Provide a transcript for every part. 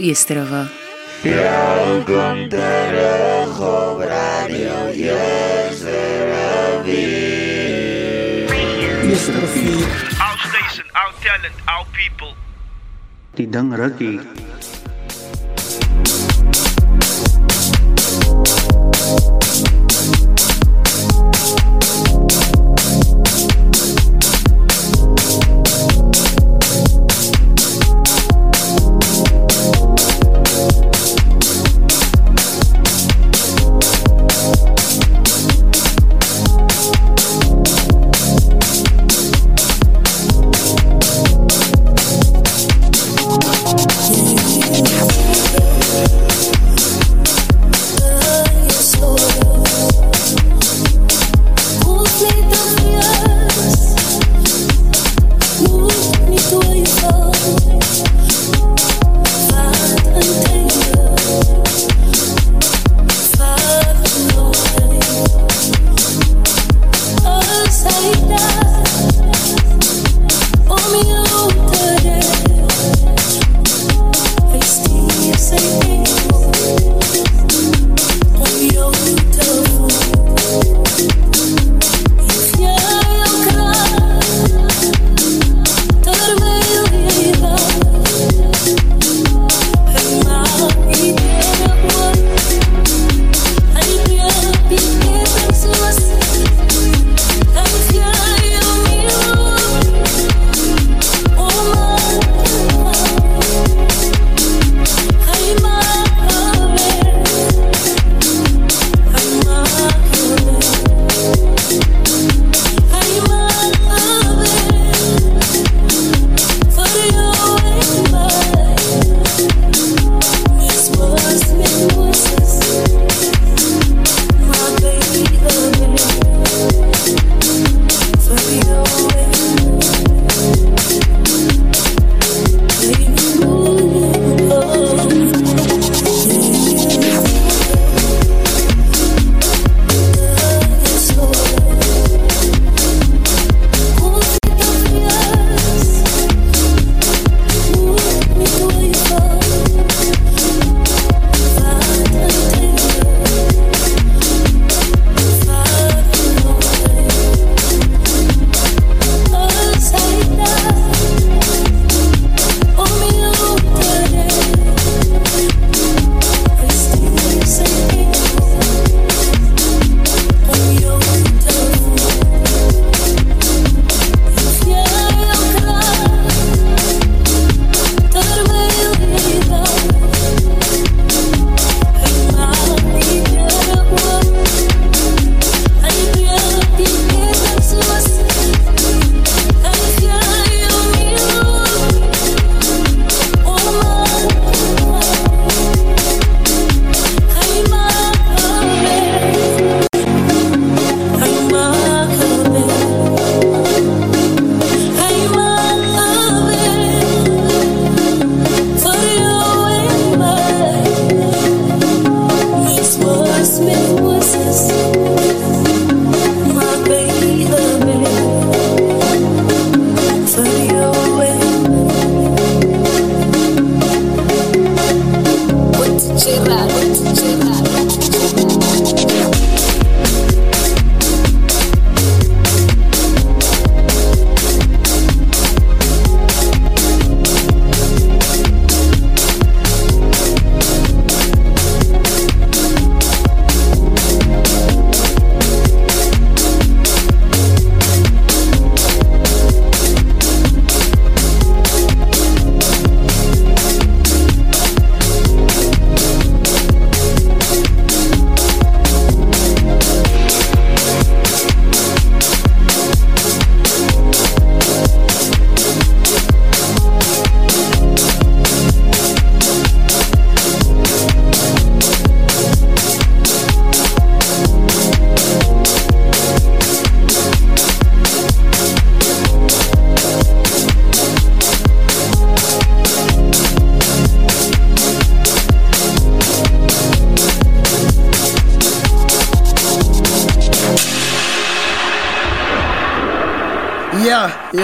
Esterova. Welkom terug op Radio Yesterday. Our station, our talent, our people. Die ding rukkie. ya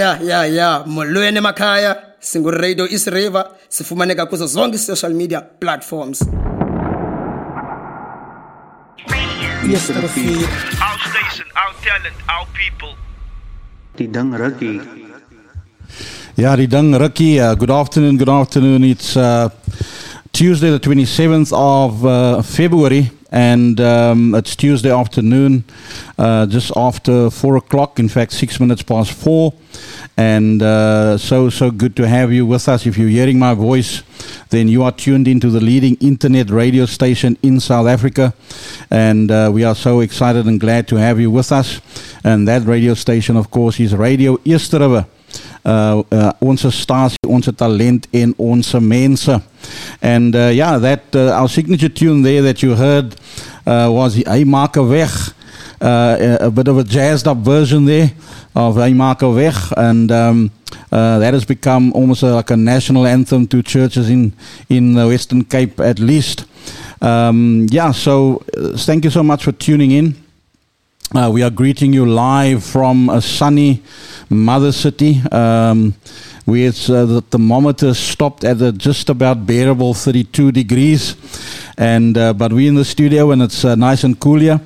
ya ya ya molweni emakhaya singuradio east river sifumaneka kuzo zonke i-social media platforms yesterofeed Our station, our talent, our people. Die ding rukkie. Yeah, Ridang Raki, uh, good afternoon, good afternoon. It's uh, Tuesday, the 27th of uh, February, and um, it's Tuesday afternoon, uh, just after 4 o'clock, in fact, six minutes past 4. And uh, so, so good to have you with us. If you're hearing my voice, then you are tuned into the leading internet radio station in South Africa. And uh, we are so excited and glad to have you with us. And that radio station, of course, is Radio Eerste uh, uh, onze onze talent en onze mensen. And uh, yeah, that uh, our signature tune there that you heard uh, was Hy maak weg. Uh, a bit of a jazzed up version there of 'n weg and um, uh, that has become almost a, like a national anthem to churches in in the Western Cape at least. Um, yeah, so uh, thank you so much for tuning in. Uh, we are greeting you live from a sunny mother city. Um, where uh, the thermometer stopped at just about bearable 32 degrees, and uh, but we're in the studio and it's nice and cool here.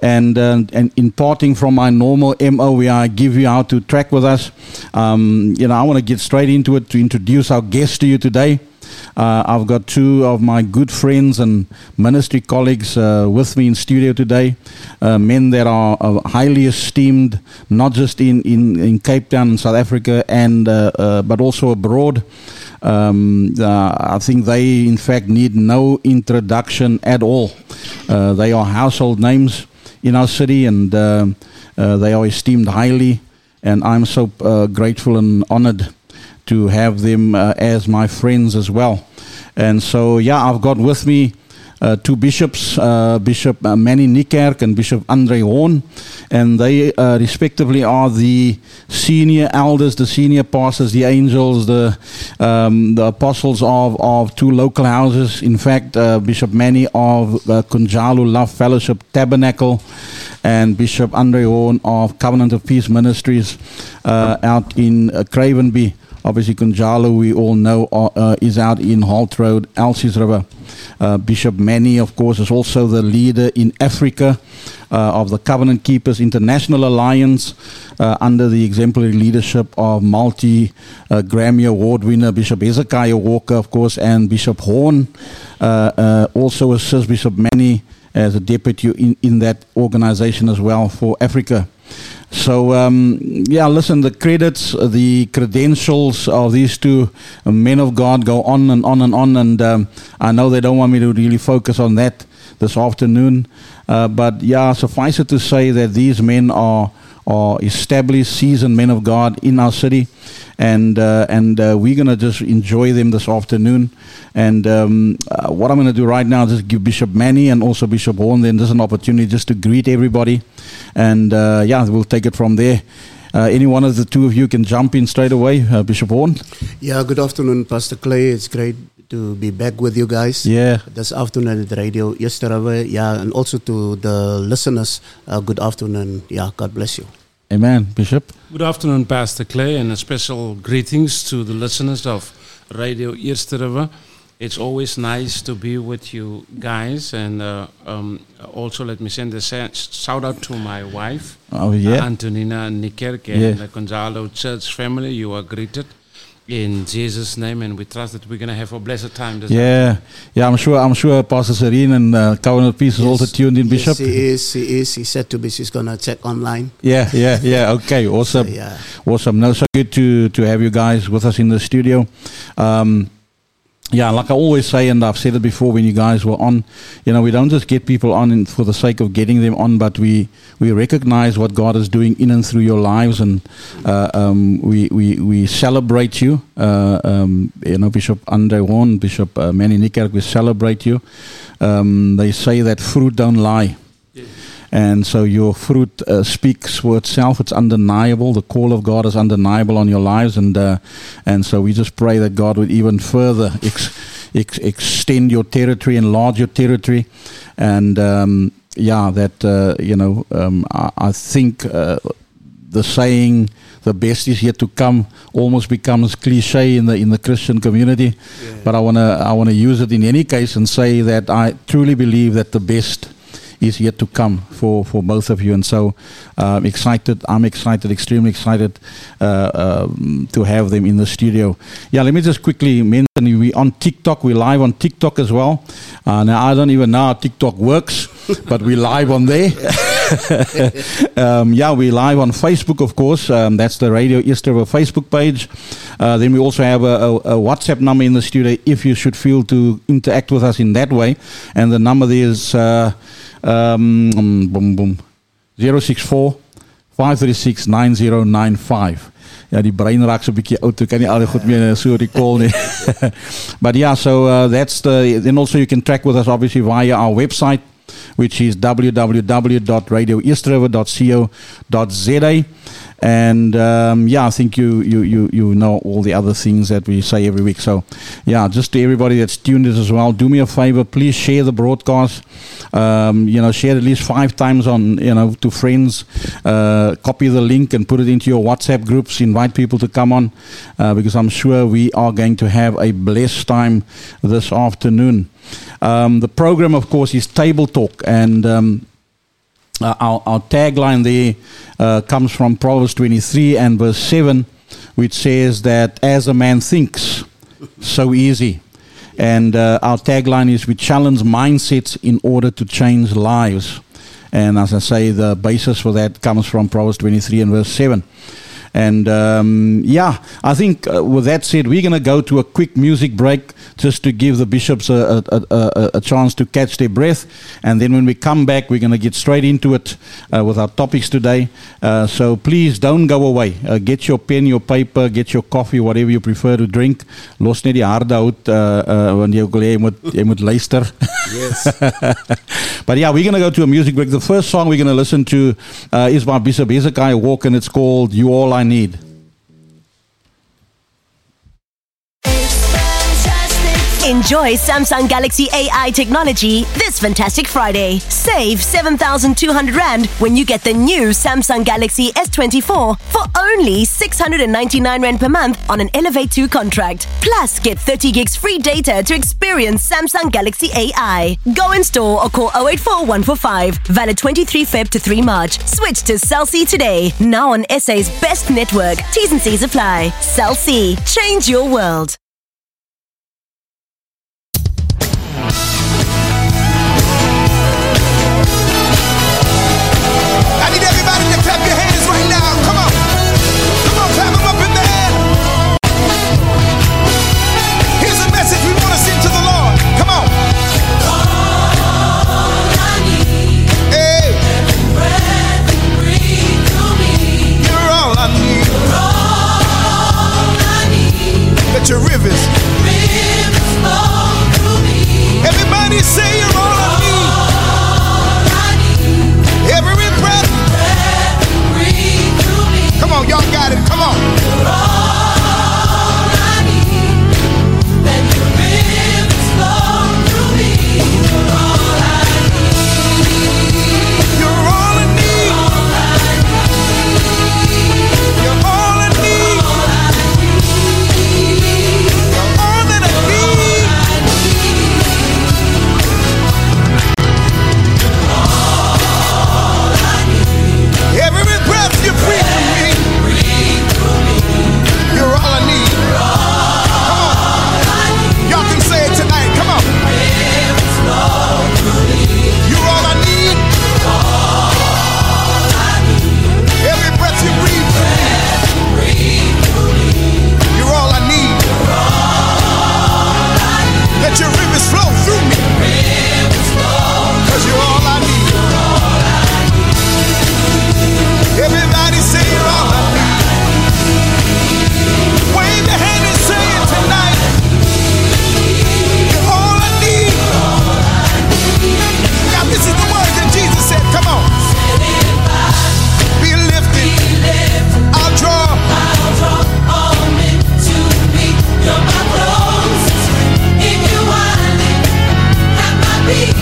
And uh, and imparting from my normal mo, we are give you how to track with us. Um, you know, I want to get straight into it to introduce our guest to you today. Uh, I've got two of my good friends and ministry colleagues uh, with me in studio today, uh, men that are uh, highly esteemed, not just in, in, in Cape Town, South Africa, and uh, uh, but also abroad. Um, I think they, in fact, need no introduction at all. They are household names in our city, and uh, uh, they are esteemed highly. And I'm so uh, grateful and honored to have them as my friends as well. And so, yeah, I've got with me two bishops, uh, Bishop uh, Manny Niekerk and Bishop Andre Horne, and they uh, respectively are the senior elders, the senior pastors, the angels, the um, the apostles of, of two local houses. In fact, uh, Bishop Manny of uh, Kunjalo Love Fellowship Tabernacle, and Bishop Andre Horne of Covenant of Peace Ministries uh, out in uh, Cravenby. Obviously, Kunjalo, we all know, uh, uh, is out in Halt Road, Elsie's River. Uh, Bishop Manny, of course, is also the leader in Africa uh, of the Covenant Keepers International Alliance uh, under the exemplary leadership of multi Grammy Award winner Bishop Hezekiah Walker, of course, and Bishop Horne. Also assists Bishop Manny as a deputy in, in that organization as well for Africa. So um, yeah, listen. The credits, uh, the credentials of these two men of God go on and on and on, and um, I know they don't want me to really focus on that this afternoon. Uh, but yeah, suffice it to say that these men are are established, seasoned men of God in our city, and uh, and uh, we're gonna just enjoy them this afternoon. And um, uh, what I'm gonna do right now is just give Bishop Manny and also Bishop Horne then just an opportunity just to greet everybody, and uh, yeah, we'll take it from there. Uh, any one of the two of you can jump in straight away, uh, Bishop Horne. Yeah, good afternoon, Pastor Clay. It's great to be back with you guys. Yeah. This afternoon at the radio yesterday. Yeah, and also to the listeners, uh, good afternoon. Yeah, God bless you. Amen, Bishop. Good afternoon, Pastor Clay, and a special greetings to the listeners of Radio Eerste River. It's always nice to be with you guys, and uh, um, also let me send a shout out to my wife, Oh uh, yeah. Antonina Niekerk, and the Kunjalo Church family. You are greeted in Jesus' name, and we trust that we're going to have a blessed time. This Yeah, yeah. I'm sure. I'm sure Pastor Serene and uh, Covenant of Peace is also tuned in, Bishop. Yes, he is. He is. He said to me she's gonna check online. Yeah, yeah, yeah. Okay, awesome. So, yeah. Awesome. No, so good to to have you guys with us in the studio. Um, yeah, like I always say, and I've said it before when you guys were on, you know, we don't just get people on for the sake of getting them on, but we we recognize what God is doing in and through your lives, and uh, um, we, we we celebrate you. Uh, um, you know, Bishop Andre Horne, Bishop uh, Manny we celebrate you. Um, they say that fruit don't lie. And so your fruit uh, speaks for itself. It's undeniable. The call of God is undeniable on your lives, and uh, and so we just pray that God would even further ex- ex- extend your territory, enlarge your territory, and um, yeah, that uh, you know, um, I, I think. Uh, the saying the best is yet to come almost becomes cliche in the in the Christian community but I want to I want to use it in any case and say that I truly believe that the best is yet to come for, for both of you. And so um, excited, I'm excited, extremely excited uh, um, to have them in the studio. Yeah, let me just quickly mention we on TikTok, we're live on TikTok as well. Uh, now, I don't even know how TikTok works, but we're live on there. um, yeah, we're live on Facebook, of course. Um, that's the Radio East River Facebook page. Uh, then we also have a, a, a WhatsApp number in the studio if you should feel to interact with us in that way. And the number is uh, um, um, boom, boom, 064 536 9095. Ja, die brein raak so 'n bietjie oud. Ek kan nie al die goed meer so recall nie. but yeah, so uh, that's the then also you can track with us obviously via our website which is www.radioeastriver.co.za. And um, yeah, I think you, you, you, you know all the other things that we say every week. So, yeah, just to everybody that's tuned in as well, do me a favor, please share the broadcast. Um, you know, share at least five times on, you know, to friends. Uh, copy the link and put it into your WhatsApp groups. Invite people to come on uh, because I'm sure we are going to have a blessed time this afternoon. Um, the program, of course, is Table Talk, and um, uh, our, our tagline there uh, comes from Proverbs 23 and verse 7, which says that as a man thinks, so easy. And uh, our tagline is we challenge mindsets in order to change lives. And as I say, the basis for that comes from Proverbs 23 and verse 7. And um, yeah, I think uh, with that said, we're going to go to a quick music break just to give the bishops a, a, a, a chance to catch their breath. And then when we come back, we're going to get straight into it uh, with our topics today. Uh, so please don't go away. Uh, get your pen, your paper, get your coffee, whatever you prefer to drink. Los net die harde uit, uh, uh, want jy, moet, jy moet luister. Yes. But yeah, we're going to go to a music break. The first song we're going to listen to uh, is by Bishop Hezekiah Walk, and it's called You All I Need. Enjoy Samsung Galaxy AI technology this fantastic Friday. Save 7,200 Rand when you get the new Samsung Galaxy S24 for only 699 Rand per month on an Elevate 2 contract. Plus, get 30 gigs free data to experience Samsung Galaxy AI. Go in store or call 084 145. Valid 23 Feb to 3 March. Switch to Cell C today. Now on SA's best network. T's and C's apply. Cell C. Change your world. be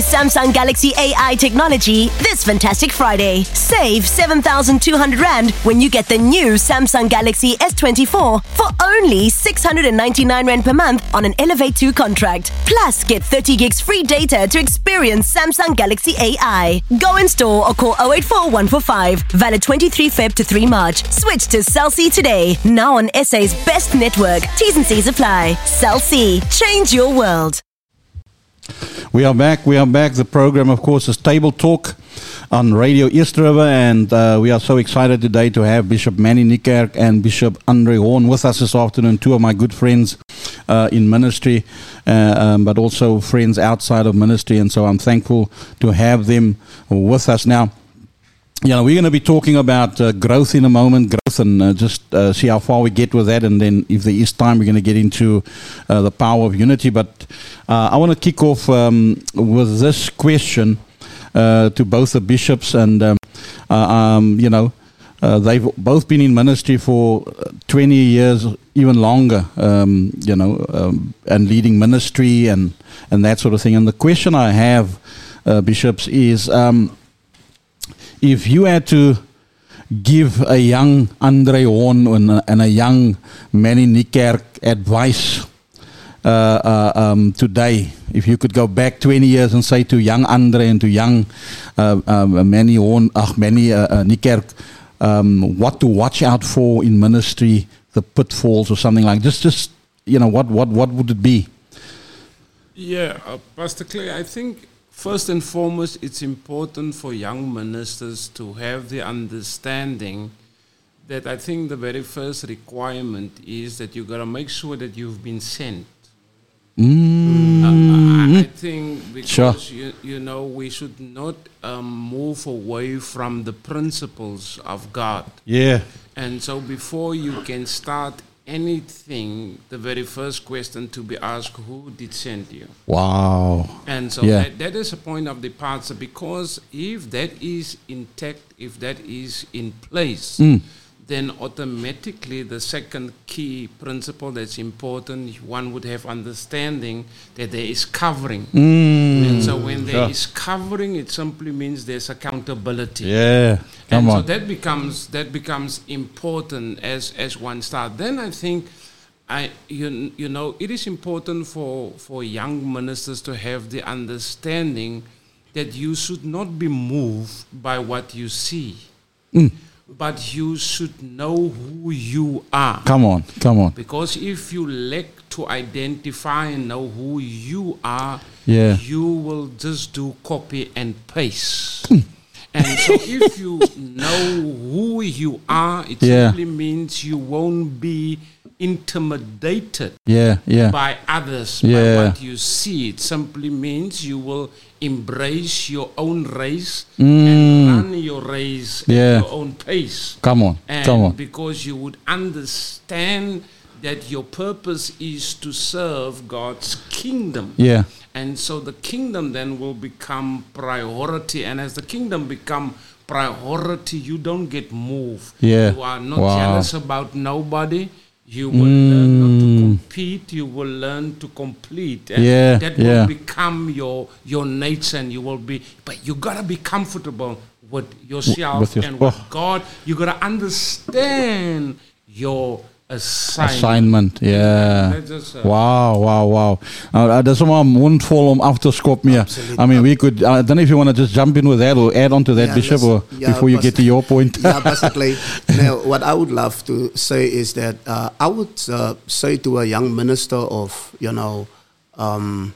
Samsung Galaxy AI technology this fantastic Friday. Save 7,200 Rand when you get the new Samsung Galaxy S24 for only 699 Rand per month on an Elevate 2 contract. Plus, get 30 gigs free data to experience Samsung Galaxy AI. Go in store or call 084 145. Valid 23 Feb to 3 March. Switch to Cell C today. Now on SA's best network. T's and C's apply. Cell C. Change your world. We are back. We are back. The program, of course, is Table Talk on Radio East River, and uh, we are so excited today to have Bishop Manny Niekerk and Bishop Andre Horne with us this afternoon. Two of my good friends uh, in ministry, uh, um, but also friends outside of ministry, and so I'm thankful to have them with us now. Know, we're going to be talking about uh, growth in a moment, growth, and uh, just uh, see how far we get with that. And then, if there is time, we're going to get into uh, the power of unity. But uh, I want to kick off um, with this question uh, to both the bishops, and um, um, you know, they've both been in ministry for 20 years, even longer. Um, you know, um, and leading ministry and and that sort of thing. And the question I have, bishops, is. If you had to give a young Andre Horne and a, and a young Manny Niekerk advice uh, uh, um, today, if you could go back 20 years and say to young Andre and to young uh, um, Manny Horne, ach, Manny uh, uh, um, what to watch out for in ministry, the pitfalls or something like just, just you know, what, what, what would it be? Yeah, uh, Pastor Clay, I think first and foremost, it's important for young ministers to have the understanding that I think the very first requirement is that you got to make sure that you've been sent. Mm. Uh, I think because Sure. you, you know we should not um, move away from the principles of God. Yeah. And so before you can start anything, the very first question to be asked, who did send you? Wow. And so Yeah. that, that is a point of departure because if that is intact, if that is in place, Mm. Then automatically the second key principle that's important, one would have understanding that there is covering. Mm. And so when there is Sure. covering, it simply means there's accountability. Yeah. Come and on. so that becomes that becomes important as as one start. Then I think I you, you know it is important for for young ministers to have the understanding that you should not be moved by what you see, Mm. But you should know who you are. Come on. Come on. Because if you lack to identify and know who you are, Yeah. you will just do copy and paste. Hmm. and so if you know who you are, it Yeah. simply means you won't be intimidated Yeah. Yeah. by others Yeah. by what you see. It simply means you will embrace your own race Mm. and run your race Yeah. at your own pace. Come on. And Come on. because you would understand that your purpose is to serve God's kingdom. Yeah. And so the kingdom then will become priority. And as the kingdom become priority, you don't get moved. Yeah. You are not Wow. jealous about nobody. You will learn not to Mm. compete. You will learn to complete. And Yeah, that yeah. will become your your nature and you will be but you gotta be comfortable with yourself with your- and with oh. God. You gotta understand your assignment. Assignment, ja. That is, uh, wow, wow, wow. Uh, dat is maar een mond vol om af te skop. I mean, we could, I don't know if you want to just jump in with that or add on to that, Yeah, Bishop, or yeah, before you get to your point. yeah, basically. now, what I would love to say is that uh, I would uh, say to a young minister of, you know, um,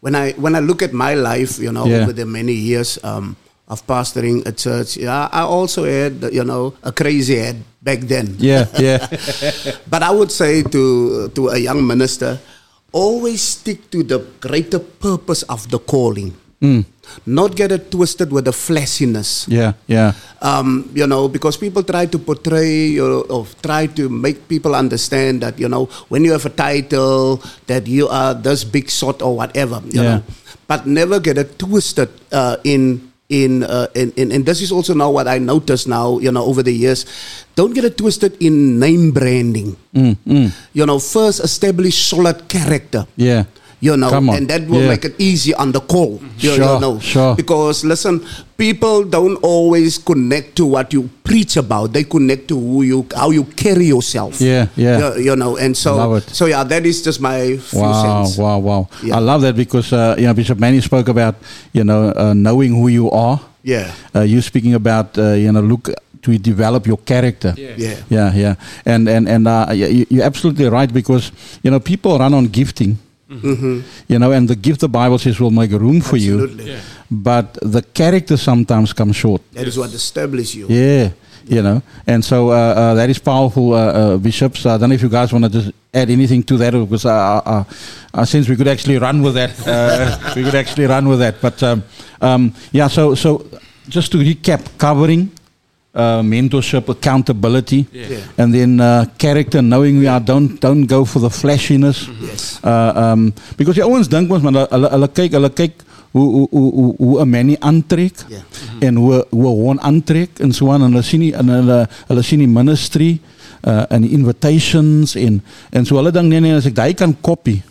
when I when I look at my life, you know, Yeah. over the many years um, of pastoring a church, yeah, I also had, you know, a crazy head back then. yeah, yeah. But I would say to to a young minister, always stick to the greater purpose of the calling. Mm. Not get it twisted with the flashiness. Yeah, yeah. Um, you know, because people try to portray you know, or try to make people understand that you know when you have a title that you are this big shot or whatever. You Yeah. know, but never get it twisted uh, in. In, uh, in, in and this is also now what I notice now you know over the years don't get it twisted in name branding Mm, mm. you know first establish solid character Yeah. You know, and that will Yeah. make it easy on the call. You, you know, sure. because listen, people don't always connect to what you preach about. They connect to who you, how you carry yourself. Yeah, yeah. You, you know, and so, Love it. so yeah, that is just my few Wow, cents. wow, wow. Yeah. I love that because, uh, you know, Bishop Manny spoke about, you know, uh, knowing who you are. Yeah. Uh, you speaking about, uh, you know, look to develop your character. Yeah. Yeah. Yeah, yeah. And, and, and uh, you, you're absolutely right because, you know, people run on gifting. Mm-hmm. You know, and the gift the Bible says will make room for you. Yeah. But the character sometimes comes short. That is what establishes you. Yeah, you know, and so uh, uh, that is powerful, uh, uh, bishops. I don't know if you guys want to just add anything to that, because uh, uh, uh, since we could actually run with that, uh, we could actually run with that. But um, um, yeah, so so just to recap, covering. Uh, mentorship, accountability, Yeah. and then uh, character. Knowing we are don't don't go for the flashiness. Yes. Uh, um, because jy ouens dink mos maar hulle- hulle kyk hulle kyk hoe hoe hoe hoe- 'n manie aantrek Ja. en hoe hoe 'n hond aantrek en so aan en hulle sien nie en hulle hulle sien die ministry uh en invitations en en so hulle dink nee nee as ek daai kan copy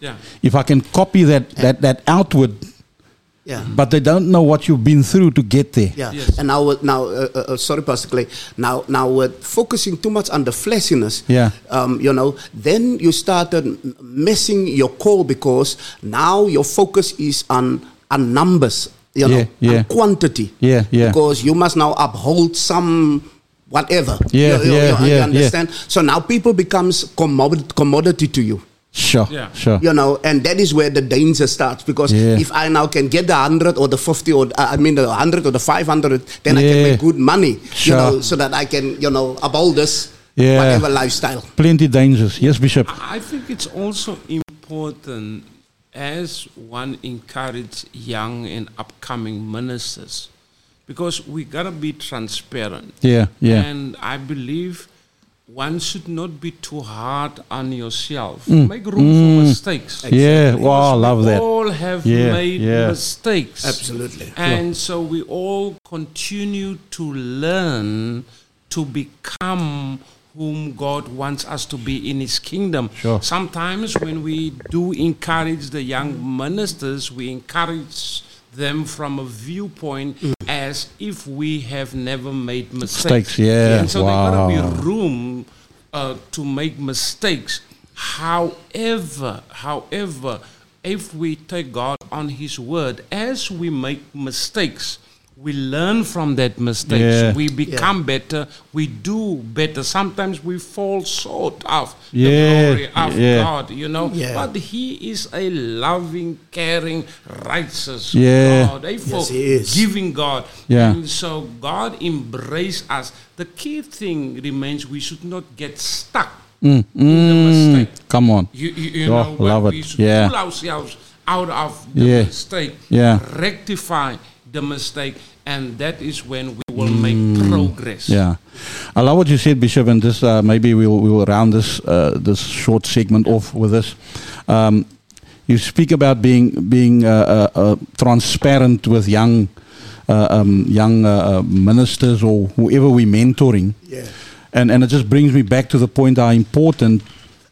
Yeah. if I can copy that that that outward Yeah. but they don't know what you've been through to get there Yeah, Yes. and now, now, uh, uh, uh, sorry, Pastor Clay. Now, now, we're focusing too much on the fleshiness. Yeah. Um, you know, then you started m- messing your call because now your focus is on on numbers. You know, Yeah, yeah. on quantity. Yeah, yeah. Because you must now uphold some whatever. Yeah, you, you- yeah, you- you yeah, yeah. understand? So now people becomes commodity, commodity to you sure Yeah. sure you know, and that is where the danger starts because Yeah. if I now can get the hundred or the fifty or uh, I mean the hundred or the five hundred, then I can make good money, Sure. you know, so that I can you know uphold this Yeah. whatever lifestyle. plenty dangers yes bishop I think it's also important as one encourage young and upcoming ministers because we gotta be transparent. yeah yeah And I believe one should not be too hard on yourself. Mm. Make room for mistakes. yeah wow I Because love we that all have Yeah, made yeah. mistakes. Absolutely. And so we all continue to learn to become whom God wants us to be in His kingdom. Sure. Sometimes when we do encourage the young ministers, we encourage them from a viewpoint as if we have never made mistakes. Mistakes, yeah, And so there gotta be room uh, to make mistakes. However, however, if we take God on His word, as we make mistakes, we learn from that mistakes. Yeah. We become better. We do better. Sometimes we fall short of Yeah, the glory of yeah. God, you know. Yeah. But He is a loving, caring, righteous Yeah. God, a Yes, forgiving God. Yeah. And so God embrace us. The key thing remains we should not get stuck Mm, in the mm, mistake. come on You, you, you Oh, know, love it. we should Yeah. pull ourselves out of the Yeah. mistake, Yeah. rectify the mistake, and that is when we will make progress. Mm. Yeah, I love what you said, Bishop, and this uh, maybe we'll we'll round this uh, this short segment off with this. Um, you speak about being being uh, uh, uh, transparent with young uh, um, young uh, uh, ministers or whoever we're mentoring, Yeah. and and it just brings me back to the point how important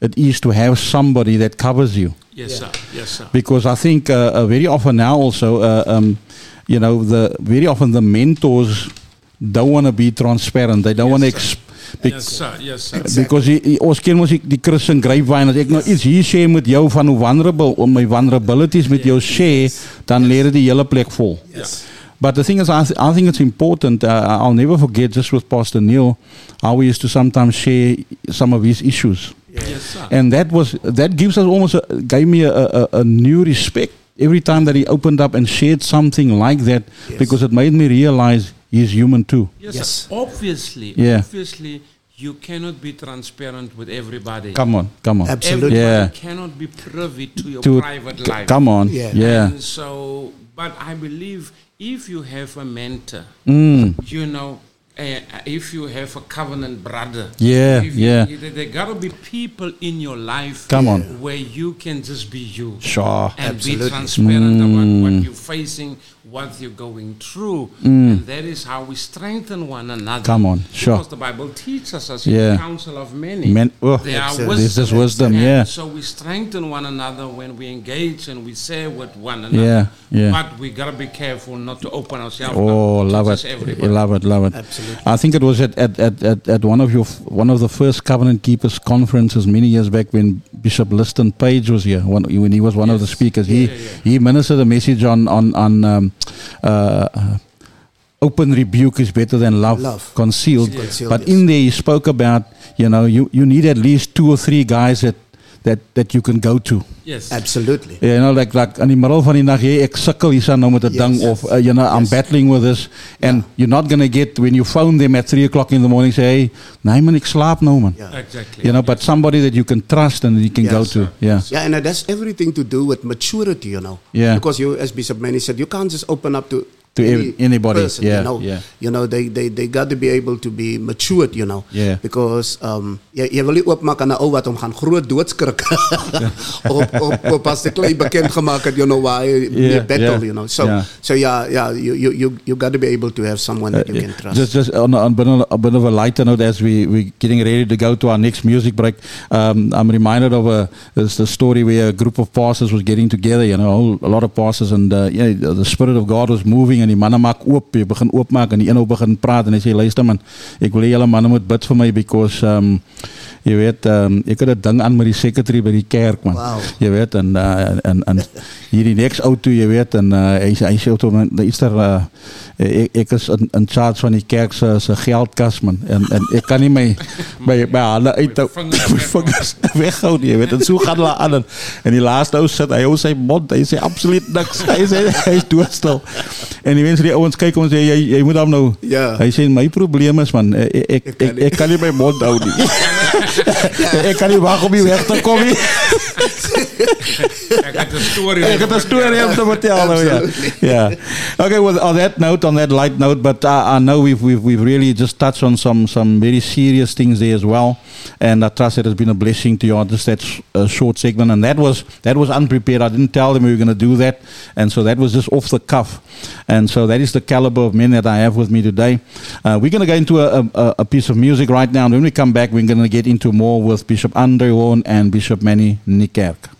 it is to have somebody that covers you Yes, sir. Yes, sir. because I think uh, uh, very often now also, uh, um, you know, the very often the mentors don't want to be transparent. They don't want to. Yes, Ex- Yes, sir. Yes, sir. Because die, die, ons ken mos die, Christian grapevine as ek nou iets hier share met jou van hoe vulnerable om my vulnerabilities met jou share dan lê dit die hele plek vol. Yes. But the thing is, I, th- I think it's important. Uh, I'll never forget, just with Pastor Neil, how we used to sometimes share some of his issues, Yes, sir. and that was that gives us almost a, gave me a, a, a new respect every time that he opened up and shared something like that, because it made me realize he's human too. Yes, Yes. Obviously, Yeah. obviously, you cannot be transparent with everybody. Come on, come on. Absolutely. Everybody Yeah. cannot be privy to your To- private c- life. Come on, Yeah. yeah. And so, but I believe if you have a mentor, Mm. you know, if you have a covenant brother, Yeah, if yeah. you- there gotta be people in your life, Come on. where you can just be you Sure. and Absolutely. be transparent about what Mm. you facing what you're going through. Mm. And that is how we strengthen one another. Come on, sure. Because the Bible teaches us Yeah. in the counsel of many. Men- oh, there are there's wisdom. this wisdom, And yeah. So we strengthen one another when we engage and we share with one another. Yeah, yeah. But we gotta be careful not to open ourselves Oh, up to love it, everybody. love it, love it. Absolutely. I think it was at, at, at, at, at one of your f- one of the first covenant keepers conferences many years back when Bishop Liston Page was here. One, when he was one of the Yes. speakers, he Yeah, yeah. he ministered a message on on on. Um, uh, uh, Open rebuke is better than love, Love. concealed. Concealed, But yes. in there, he spoke about you know you, you need at least two or three guys that that that you can go to. Yes. Absolutely. You know, like like in die middel van die nag, hey, ek sukkel hier nou met 'n Yes. ding of uh, you know, I'm Yes. battling with this and you're not going to get when you phone them at 3 o'clock in the morning say, "Hey, nee man, ek slaap nou man." Yeah. Exactly. You know, but somebody that you can trust and you can go to. Yeah. Yeah, and that's everything to do with maturity, you know. Yeah. Because you, as Bishop Manny said, you can't just open up to To ev- anybody, Person, yeah, you know. yeah. You know, they, they, they got to be able to be matured, you know. Yeah. Because um, jy, jy wil nie oopmaak aan 'n ou wat hom gaan groot doodskrik. op op op as klein bekend gemaak het, you know, waar hy Yeah, yeah, battle, yeah, you know. So yeah. so yeah, yeah, you you you, you got to be able to have someone that you can trust. Uh, Just, just on, on a, bit of, a bit of a lighter note, as we we getting ready to go to our next music break, um, I'm reminded of a the story where a group of pastors was getting together. You know, a, whole, a lot of pastors, and uh, yeah, the spirit of God was moving, and die manne maak oop, jy begin oopmaak, en die een ou begin praat, en hy sê, luister man, ek wil hê julle manne moet bid vir my because um, jy weet, um, ek het 'n ding aan met die secretary by die kerk man. Wow. Jy weet en uh, en en hierdie next auto jy weet en uh, hy sê- hy sê my iets ter uh, ek, ek is in, in charge van die kerk se se geldkas man. En en ek kan nie my my my hande uit Met vingers my vingers weghou nie jy weet. En so gaan hulle aan. En, en die laaste ou sit hy hou sy mond hy sê absoluut niks. Hy sê hy is doodstil. En die mense die ouens kyk om sê jy jy moet hom nou Ja. hy sê my probleem is man ek ek, ek, ek, ek kan nie my mond hou nie ek kan nie wag om hier weg te kom nie Ek het 'n storie. Ik heb een story om te vertellen. oh, Yeah. Yeah. Okay. Well, on that note, on that light note, but uh, I know we've, we've we've really just touched on some some very serious things there as well, and I trust it has been a blessing to you. Just that sh- uh, short segment, and that was that was unprepared. I didn't tell them we were going to do that, and so that was just off the cuff, and so that is the caliber of men that I have with me today. Uh, we're going to go into a, a, a piece of music right now, and when we come back, we're going to get into more with Bishop Andre Horne and Bishop Manny Niekerk.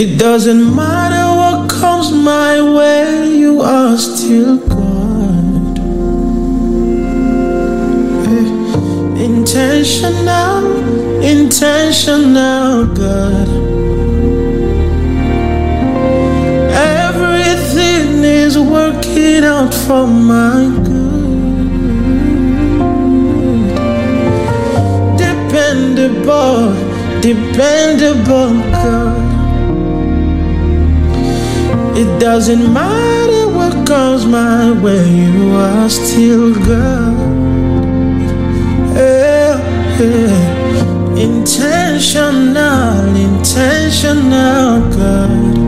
It doesn't matter what comes my way, you are still God. Eh, Intentional, intentional God. Everything is working out for my good. Dependable, dependable God. It doesn't matter what comes my way, you are still God. Yeah. Intentional, intentional God.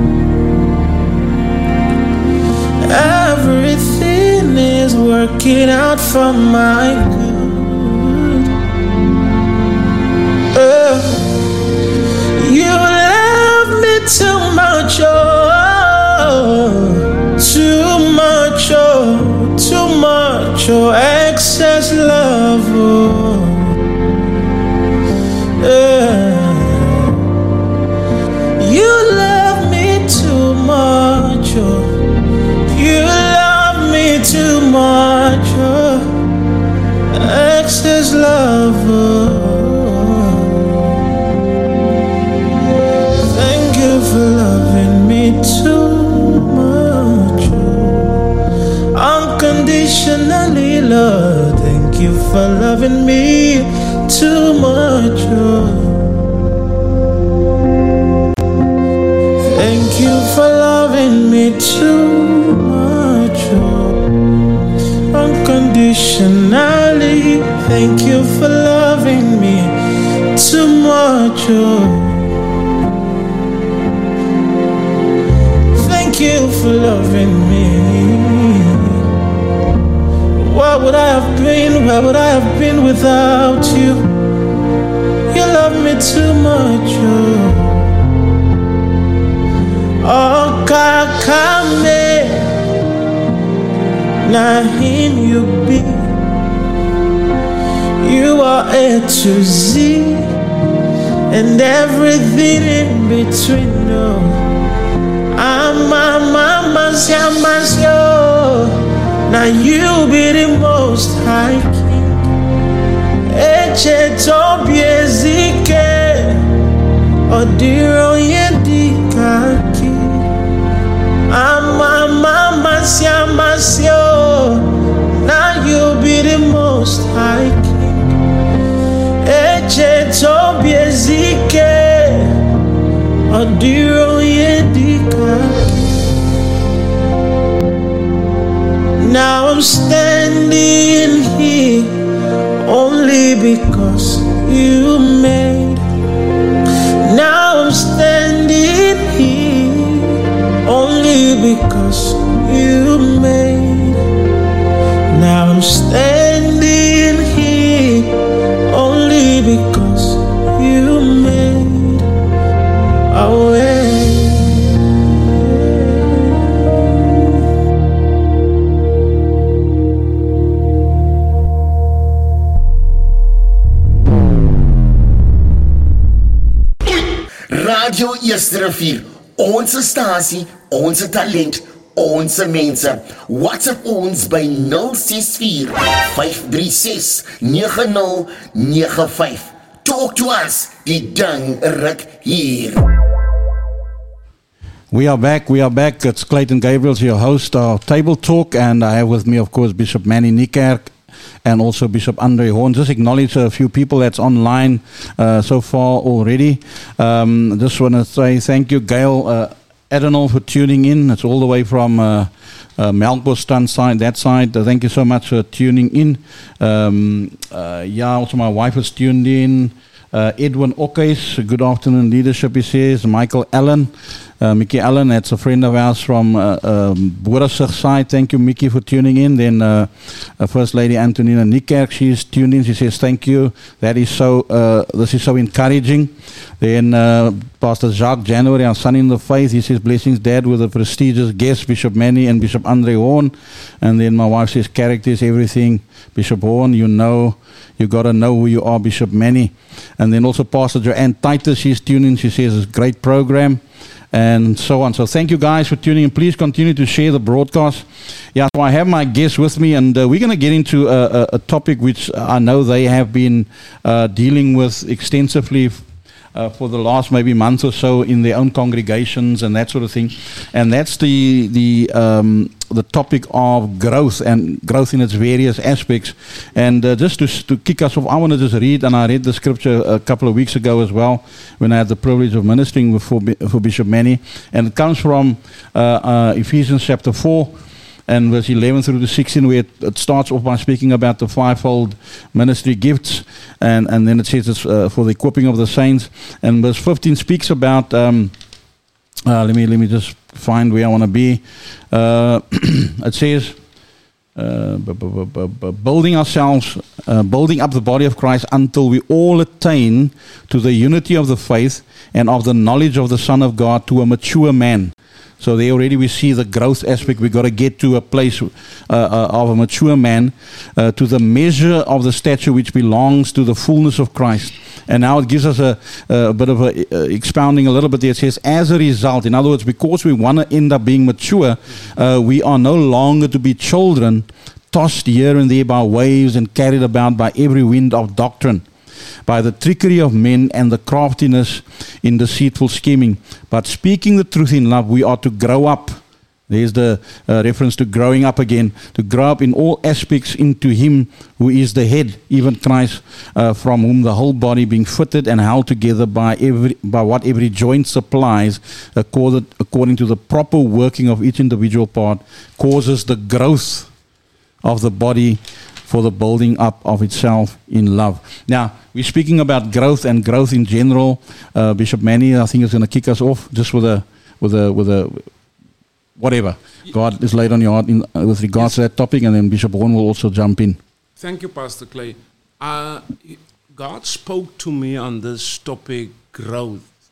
Everything is working out for my good. Uh, you love me too much, oh, much, oh, for loving me too much. oh. Thank you for loving me too much. Oh, unconditionally. Thank you for loving me too much. Oh. Thank you for loving me. What would I have been? Where would I have been without you? You love me too much. Oh. Oh, kakame, na him you be. You are A to Z, and everything in between. Oh. Ah, no, I'm a mama's yo. Now you be the most high king. Eche tobi ezike, odiro yedikaki. Ama mama siamasio. Oh. Now you be the most high king. Eche tobi ezike, odiro yedikaki. Now I'm standing here only because you made. Talent. WhatsApp by 064 536 9095. Talk to us. We are back. We are back. It's Clayton Gabriels your host of Table Talk, and I have with me, of course, Bishop Manny Niekerk and also Bishop Andre Horne. Just acknowledge a few people that's online uh, so far already. Um, just want to say thank you, Gail uh, for tuning in. It's all the way from. Uh, uh, side, that side. Uh, thank you so much for tuning in. Um, uh, yeah, also my wife is tuned in. Uh, Edwin Okes, good afternoon, leadership, he says. Michael Allen, uh, Mickey Allen, that's a friend of ours from uh, um, side. Thank you, Mickey, for tuning in. Then uh, uh, First Lady Antonina Niekerk, she's tuned in. She says, thank you. That is so, uh, this is so encouraging. Then uh, Pastor Jacques January, our son in the faith, he says, blessings, Dad, with a prestigious guest, Bishop Manny and Bishop Andre Horne. And then my wife says, character is everything. Bishop Horne, you know, you got to know who you are, Bishop Manny. And then also Pastor Joanne Titus, she's tuning. She says it's a great program and so on. So thank you guys for tuning in. Please continue to share the broadcast. Yeah, so I have my guests with me, and uh, we're going to get into a, a, a topic which I know they have been uh, dealing with extensively. Uh, for the last maybe month or so in their own congregations and that sort of thing, and that's the the um, the topic of growth and growth in its various aspects. And uh, just to, to kick us off, I want to just read, and I read the scripture a couple of weeks ago as well when I had the privilege of ministering for, for Bishop Manny. And it comes from uh, uh, Ephesians chapter 4 and verse 11 through to 16, where it, it, starts off by speaking about the fivefold ministry gifts, and, and then it says it's uh, for the equipping of the saints. And verse 15 speaks about. Um, uh, let me let me just find where I want to be. Uh, it says, uh, bu- bu- bu- building ourselves, uh, building up the body of Christ until we all attain to the unity of the faith and of the knowledge of the Son of God to a mature man. So there already we see the growth aspect. We've got to get to a place uh, uh, of a mature man, uh, to the measure of the stature which belongs to the fullness of Christ. And now it gives us a, a bit of a, uh, expounding a little bit there. It says, as a result, in other words, because we want to end up being mature, uh, we are no longer to be children tossed here and there by waves and carried about by every wind of doctrine by the trickery of men and the craftiness in deceitful scheming. But speaking the truth in love, we are to grow up. There's the uh, reference to growing up again, to grow up in all aspects into Him who is the head, even Christ, uh, from whom the whole body being fitted and held together by every by what every joint supplies, according, according to the proper working of each individual part, causes the growth of the body for the building up of itself in love. Now, we're speaking about growth and growth in general. Uh, Bishop Manny, I think, is going to kick us off just with a, with a, with a, whatever God is laid on your heart in, uh, with regards to that topic, and then Bishop Horne will also jump in. Thank you, Pastor Clay. Uh, God spoke to me on this topic, growth.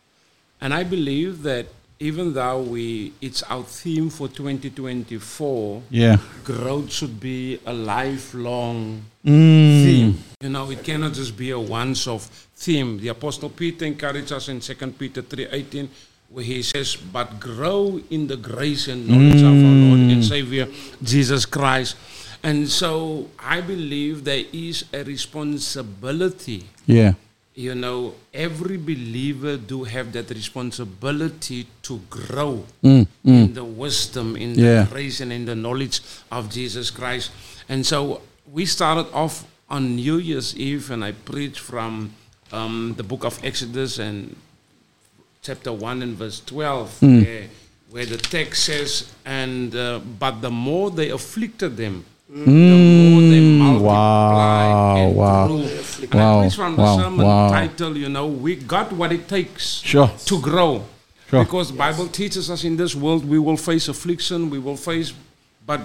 And I believe that even though we it's our theme for 2024, Yeah. growth should be a lifelong Mm. theme. You know, it cannot just be a once-off theme. The Apostle Peter encourages us in 2 Peter 3.18 where he says, but grow in the grace and knowledge of our Lord and Mm. Savior, Jesus Christ. And so I believe there is a responsibility Yeah. You know, every believer do have that responsibility to grow Mm, mm. in the wisdom, in Yeah. the grace, and in the knowledge of Jesus Christ. And so we started off on New Year's Eve, and I preached from um, the book of Exodus and chapter 1 and verse 12, Mm. where, where the text says, and uh, but the more they afflicted them, the more they Mm, multiplied wow, and wow, grew. And I wow, preached from the wow, sermon wow. title, you know, we got what it takes Sure. to grow. Sure. Because Bible teaches us in this world we will face affliction, we will face, but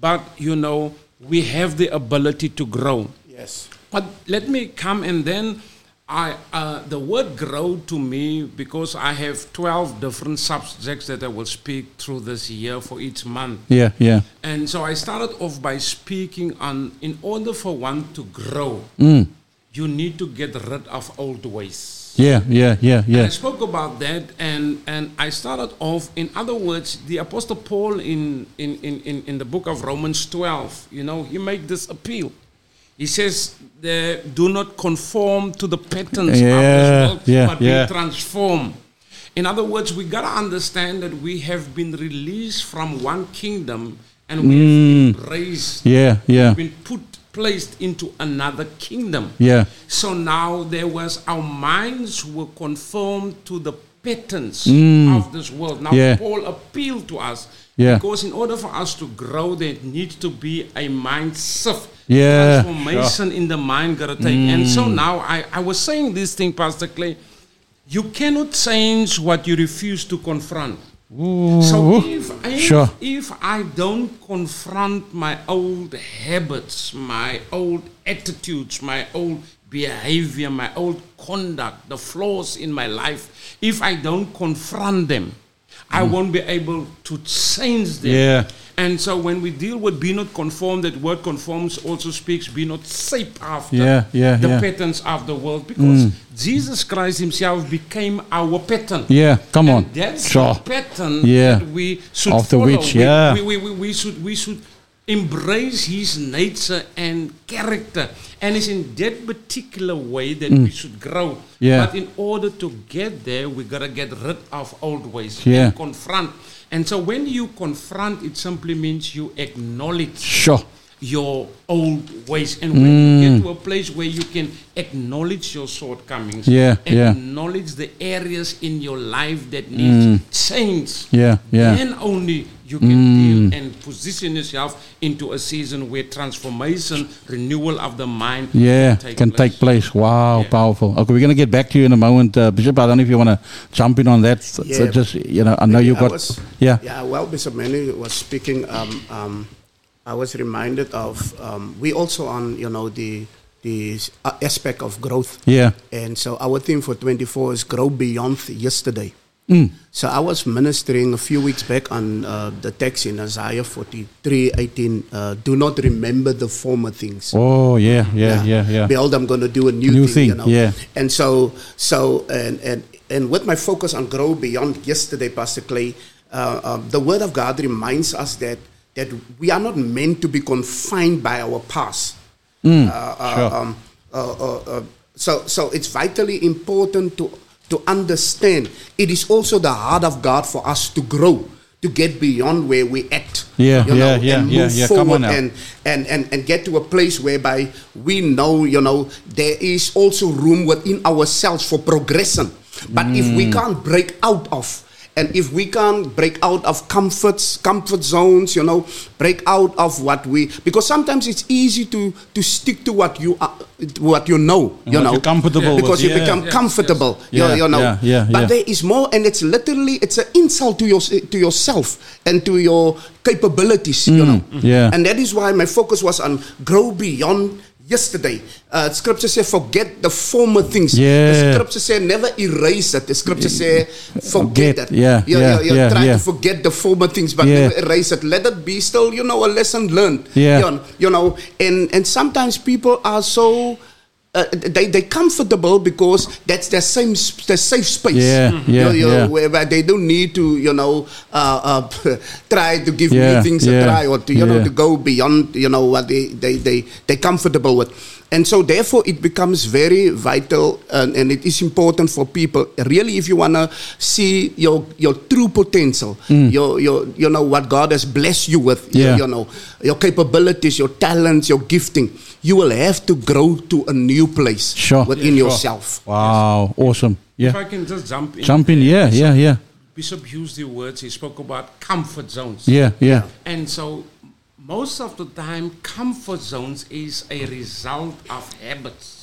but you know we have the ability to grow. Yes. But let me come and then I uh, the word grow to me because I have twelve different subjects that I will speak through this year for each month. Yeah, yeah. And so I started off by speaking on in order for one to grow, Mm. you need to get rid of old ways. Yeah, yeah, yeah, And I spoke about that, and, and I started off, in other words, the Apostle Paul in, in, in, in, in the book of Romans 12, you know, he made this appeal. He says, the, do not conform to the patterns Yeah, of this world, yeah, but yeah. be transformed. In other words, we got to understand that we have been released from one kingdom and we Mm. have embraced, Yeah, yeah. we've been put, placed into another kingdom. Yeah. So now there was our minds were conformed to the patterns Mm. of this world. Now Yeah. Paul appealed to us Yeah. because in order for us to grow, there needs to be a mind shift. Yeah, Transformation in the mind gotta take. And so Mm. now I, I was saying this thing, Pastor Clay. You cannot change what you refuse to confront. So if, if, Sure. if I don't confront my old habits, my old attitudes, my old behavior, my old conduct, the flaws in my life, if I don't confront them, I won't be able to change them. Yeah. And so when we deal with be not conformed, that word conforms also speaks be not shape after Yeah, yeah, the yeah. patterns of the world because Mm. Jesus Christ himself became our pattern. Yeah, come on. That's Sure. the pattern Yeah. that we should the follow. which, yeah. We, we, we, we should we should embrace his nature and character. And it's in that particular way that Mm. we should grow. Yeah. But in order to get there, we gotta get rid of old ways Yeah. and confront. And so when you confront, it simply means you acknowledge Sure. Your old ways. And when you Mm. get to a place where you can acknowledge your shortcomings, Yeah, yeah. acknowledge the areas in your life that needs Mm. change, Yeah, yeah. then only you can Mm. deal and position yourself into a season where transformation, renewal of the mind Yeah, can take can place. take place. Wow, powerful. Okay, we're going to get back to you in a moment, uh, Bishop. I don't know if you want to jump in on that. So, so Yeah. just you know, I know you I got. was- yeah. Yeah, well, Bishop Manny was speaking. Um, um, I was reminded of um, we also on you know the the aspect of growth. Yeah. And so our theme for 24 is grow beyond yesterday. Mm. So I was ministering a few weeks back on uh, the text in Isaiah 43, 18. Uh, do not remember the former things. Oh yeah, yeah, yeah, yeah. Behold, I'm going to do a new, New thing, you know. yeah. And so, so, and and and with my focus on grow beyond yesterday, Pastor Clay, uh, um, the Word of God reminds us that that we are not meant to be confined by our past. Mm, Uh, uh, sure. um, uh, uh, so, so it's vitally important to to understand. It is also the heart of God for us to grow, to get beyond where we at. Yeah, you know, yeah, yeah, and yeah, move yeah. Come on forward and, and, and, and get to a place whereby we know, you know, there is also room within ourselves for progression. But if we Mm. can't break out of and if we can't break out of comforts, comfort zones, you know, break out of what we because sometimes it's easy to to stick to what you are, what you know, And you what know, you're comfortable with, because you yeah. become Yes, comfortable, you, Yeah, you know. yeah, yeah, but yeah. there is more, and it's literally it's an insult to your to yourself and to your capabilities, you Mm, know. yeah. And that is why my focus was on grow beyond yesterday. Uh, scripture says, forget the former things. Yeah. The scripture says, never erase it. The scripture says, forget Forget, it. yeah, you, yeah, you, you yeah, try yeah. to forget the former things, but Yeah. never erase it. Let it be still, you know, a lesson learned. Yeah. You know, and, and sometimes people are so. Uh, they they comfortable because that's their same their safe space. Yeah, You yeah, you know, yeah. whereby they don't need to you know uh, uh, try to give Yeah, new things yeah, a try or to you know to go beyond you know what they they they they comfortable with. And so, therefore, it becomes very vital, and, and it is important for people. Really, if you wanna see your your true potential, Mm. your your you know what God has blessed you with, Yeah. you, you know your capabilities, your talents, your gifting, you will have to grow to a new place Sure. within Yeah, sure. yourself. Wow, awesome. Yeah. If Yeah. I can just jump in. Jump in, yeah, yeah, yeah. Bishop used the words, he spoke about comfort zones. Yeah, yeah. And so, most of the time, comfort zones is a result of habits.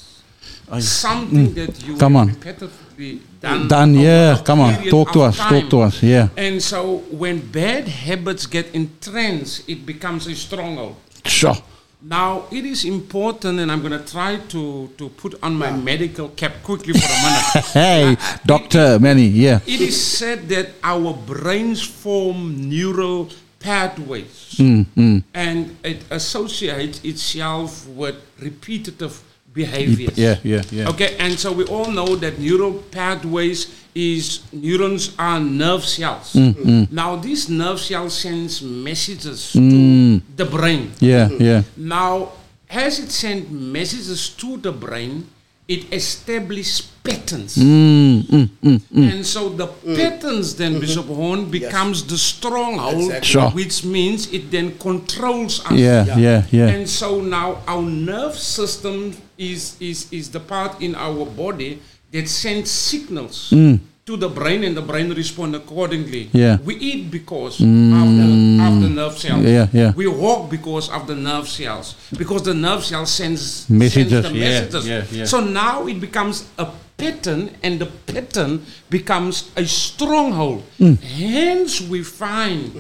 Ai. Something Mm. that you Come on. repetitively done. Done, yeah. Come on. Talk to us, time. talk to us, yeah. And so, when bad habits get entrenched, it becomes a stronghold. Sure. Now, it is important, and I'm going to try to, to put on my medical cap quickly for a minute. Hey, Doctor Manny, yeah. It is said that our brains form neural pathways Mm, mm. and it associates itself with repetitive behaviors. Yeah, yeah, yeah. Okay, and so we all know that neural pathways is neurons are nerve cells. Mm, mm. Now these nerve cells sends messages Mm. to the brain. Yeah, yeah. Now, as it sends messages to the brain, it establishes patterns. Mm, mm, mm, mm. And so the patterns then, Bishop Horne, becomes the stronghold, Exactly. Sure. which means it then controls us. Yeah, Yeah. yeah, yeah. And so now our nerve system is, is, is the part in our body that sends signals Mm. to the brain and the brain respond accordingly. Yeah. We eat because Mm. of, the, of the nerve cells. Yeah, yeah. We walk because of the nerve cells. Because the nerve cell sends Messages, Sends the yeah, messages. yeah, yeah. So now it becomes a pattern, and the pattern becomes a stronghold. Mm. Hence, we find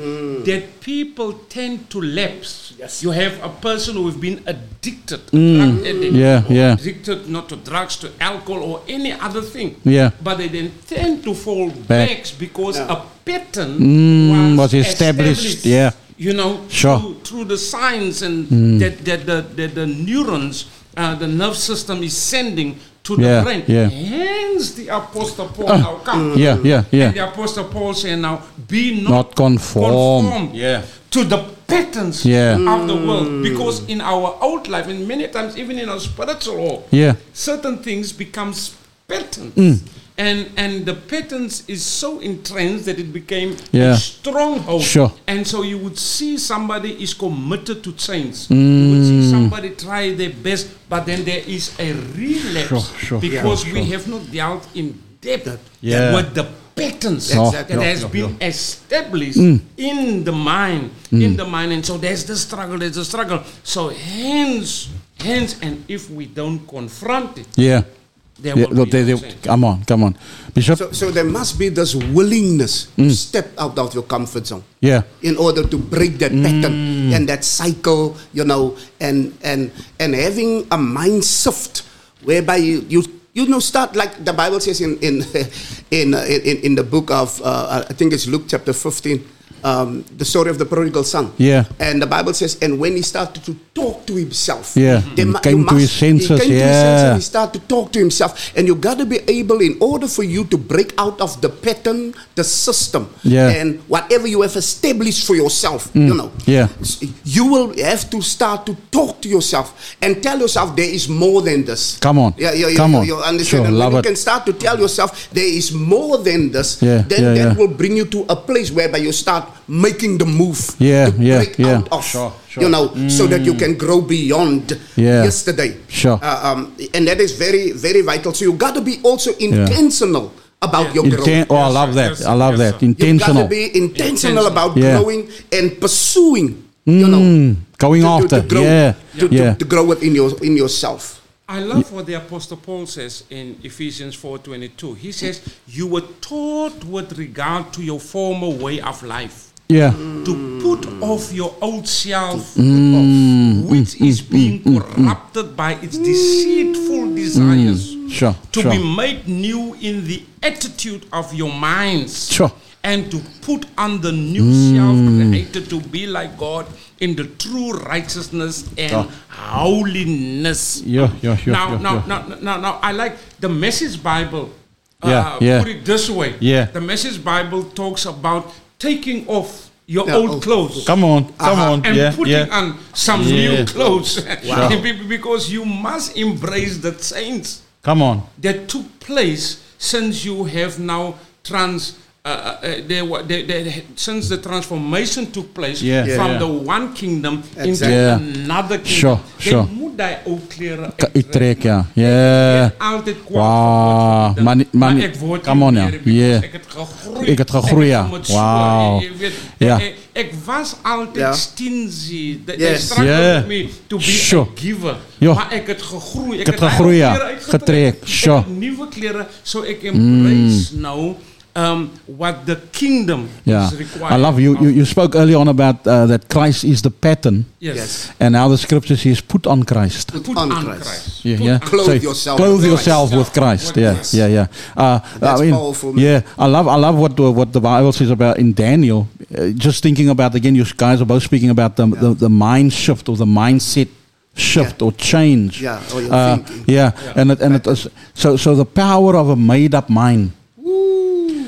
that people tend to lapse. You have a person who has been addicted, Mm. drug addict, Yeah, yeah. addicted not to drugs, to alcohol, or any other thing. Yeah. But they then tend to fall Back. back because a pattern Mm, was established, yeah. You know, Sure. through, through the signs and Mm. that, that, the, that the neurons, uh, the nerve system is sending to the Yeah, brain. yeah. Hence the Apostle Paul Ah, now comes. yeah, yeah, yeah. And the Apostle Paul saying now, be not, Not conform. conformed Yeah. to the patterns Yeah. of the world. Because in our old life, and many times even in our spiritual walk, Yeah. certain things becomes patterns. Mm. And and the patterns is so entrenched that it became Yeah. a stronghold. Sure. And so you would see somebody is committed to change. You would see Mm. somebody try their best, but then there is a relapse Sure, sure, because sure, we have not dealt in depth Yeah. with the patterns Yeah, that yeah, has yeah, been yeah. established Mm. in the mind, Mm. in the mind, and so there's the struggle, there's the struggle. So hence, hence, and if we don't confront it, Yeah. There Yeah, will be they- they- come on, come on. Bishop? So, so there must be this willingness to step out of your comfort zone. yeah. in order to break that pattern and that cycle, you know, and and and having a mind shift whereby you you, you know start like the Bible says in in in uh, in, in the book of uh, I think it's Luke chapter fifteen. Um, the story of the prodigal son. Yeah. And the Bible says, and when he started to talk to himself, Yeah. He came you to his senses, He came to his yeah. senses and he started to talk to himself. And you got to be able, in order for you to break out of the pattern, the system, Yeah. and whatever you have established for yourself, Mm. you know, Yeah. you will have to start to talk to yourself and tell yourself there is more than this. Come on. Yeah, yeah, yeah, Come you, on. you understand? Sure, and love when it. you can start to tell yourself there is more than this, Yeah, then yeah, that yeah. will bring you to a place whereby you start making the move. Yeah, to yeah, break yeah. out of, Sure, sure. you know, so that you Mm. can grow beyond Yeah. yesterday. Sure. Uh, um, and that is very, very vital. So you got to be also intentional about your growth. Oh, I love that. I love that. Intentional. You got Intentional. to be intentional about Yeah. growing and pursuing. Mm, you know, going to, after. to grow, yeah. to, to- yeah. to grow within your in yourself. I love what the Apostle Paul says in Ephesians 4:22. He says, "You were taught with regard to your former way of life yeah. to put off your old self, Mm, which mm, is mm, being mm, mm, corrupted by its deceitful desires, sure, to sure. be made new in the attitude of your minds, Sure. And to put on the new Mm. self created to be like God in the true righteousness and Oh. holiness." Yeah, yeah, yeah, now, yeah, now, yeah. now, now, now, I like the Message Bible. Yeah, uh, yeah. Put it this way. Yeah. The Message Bible talks about taking off your Yeah, old old clothes. Come on, come on, And yeah, putting yeah. on some Yeah. new clothes. Wow. Because you must embrace the change Come on. that took place since you have now trans. Uh, uh, uh, there, wa- there, there, since the transformation took place Yeah. Yeah, from yeah. the one kingdom into Exactly. Yeah. another kingdom, Sure, sure. dan moet hy ook klere Ka- Uittrek, ja. Ja. altyd kwaad Wow. geword. Maar, nie- maar, Maar nie- ek word come on, nie ja. meer because Yeah. ek het gegroei. Ek het gegroei, ja. Ek het met so, Wow. jy weet, Ja. Ek, ek was altyd Ja. stingy. They, Yes. they struggled Yeah. with me to be Sure. a giver. Ja. Maar ek het gegroei. Ek het daai gegroei, ou ja. klere uitgetrek. Getrek, Ek sure. het nuwe klere so ek embrace now um, what the kingdom Yeah, is required. I love you. You, you spoke earlier on about uh, that Christ is the pattern. Yes. Yes. And now the scripture says, "Put on Christ." Put, on, Christ. Yeah, Put yeah. on- Clothe yourself Clothe with yourself Christ. with Christ. With Yeah, Christ. yeah, yeah. Uh, That's I mean, powerful, man. Yeah, I love, I love what the, what the Bible says about in Daniel. Uh, just thinking about again, you guys are both speaking about the the, the mind shift or the mindset shift or change. Yeah, or your Uh, thinking. yeah, and it, and it is so so the power of a made up mind.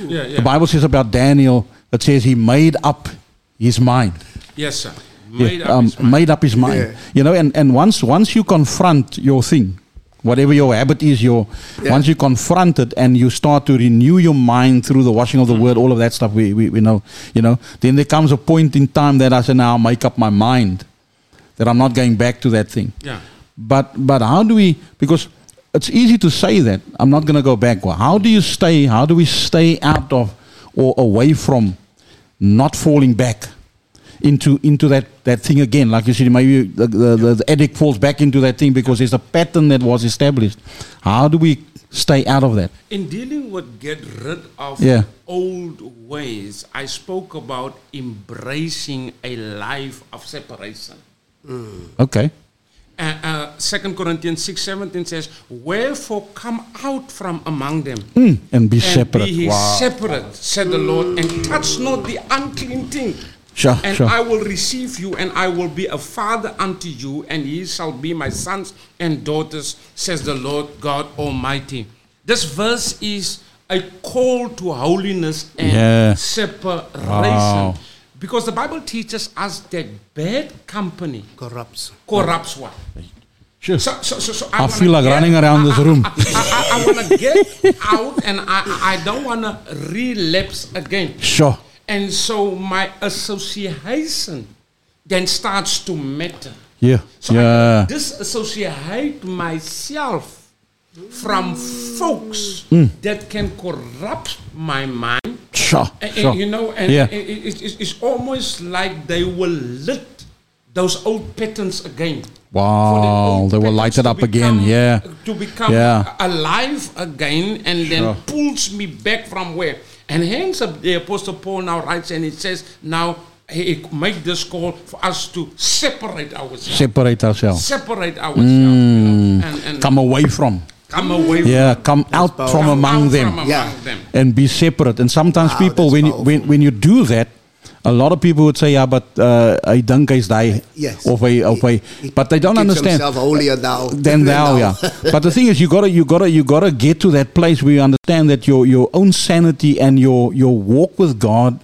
Yeah, yeah. The Bible says about Daniel. that says he made up his mind. Yes, sir. Yeah, Made up um, his mind. made up his mind. Yeah. You know, and, and once once you confront your thing, whatever your habit is, your Yeah. once you confront it and you start to renew your mind through the washing of the word, all of that stuff we, we, we know, you know, then there comes a point in time that I say, now I'll make up my mind that I'm not going back to that thing. Yeah. But but how do we because it's easy to say that I'm not going to go back. Well, how do you stay? How do we stay out of or away from not falling back into into that, that thing again? Like you said, maybe the, the, the, the addict falls back into that thing because there's a pattern that was established. How do we stay out of that? In dealing with get rid of Yeah. old ways, I spoke about embracing a life of separation. Mm. Okay. Uh, uh, 2 Corinthians 6 17 says, Wherefore come out from among them Mm, and be and separate. be Wow. separate, said the Lord, and touch not the unclean thing. Sure, and sure. I will receive you, and I will be a father unto you, and ye shall be my sons and daughters, says the Lord God Almighty. This verse is a call to holiness and Yeah. separation. Wow. Because the Bible teaches us that bad company Corrupts. corrupts one. Sure. So, so, so, so I wanna feel like get- running around this I- I- room. I, I, I, want to get out and I, I don't want to relapse again. Sure. And so my association then starts to matter. Yeah. So yeah. I disassociate myself from folks Mm. that can corrupt my mind. Sure. And- and, sure. You know, and yeah. it- it- it- it's, almost like they will lit those old patterns again. Wow. They will light it up again. Yeah. To become Yeah. alive again and then pulls me back from where. And hence uh, the Apostle Paul now writes and it says, now he make this call for us to separate ourselves. Separate ourselves. Separate ourselves. you know, Mm. and, and come away from. Come away Yeah, from come out powerful. from Come among out them from among Yeah. them. and be separate. And sometimes Wow, people, when you, when when you do that, a lot of people would say, "Yeah, but uh, I dink hy's die." Yes. Of a, of a, but they don't keeps understand. himself holier thou Than thou, yeah. But the thing is, you gotta, you gotta, you gotta get to that place where you understand that your your own sanity and your your walk with God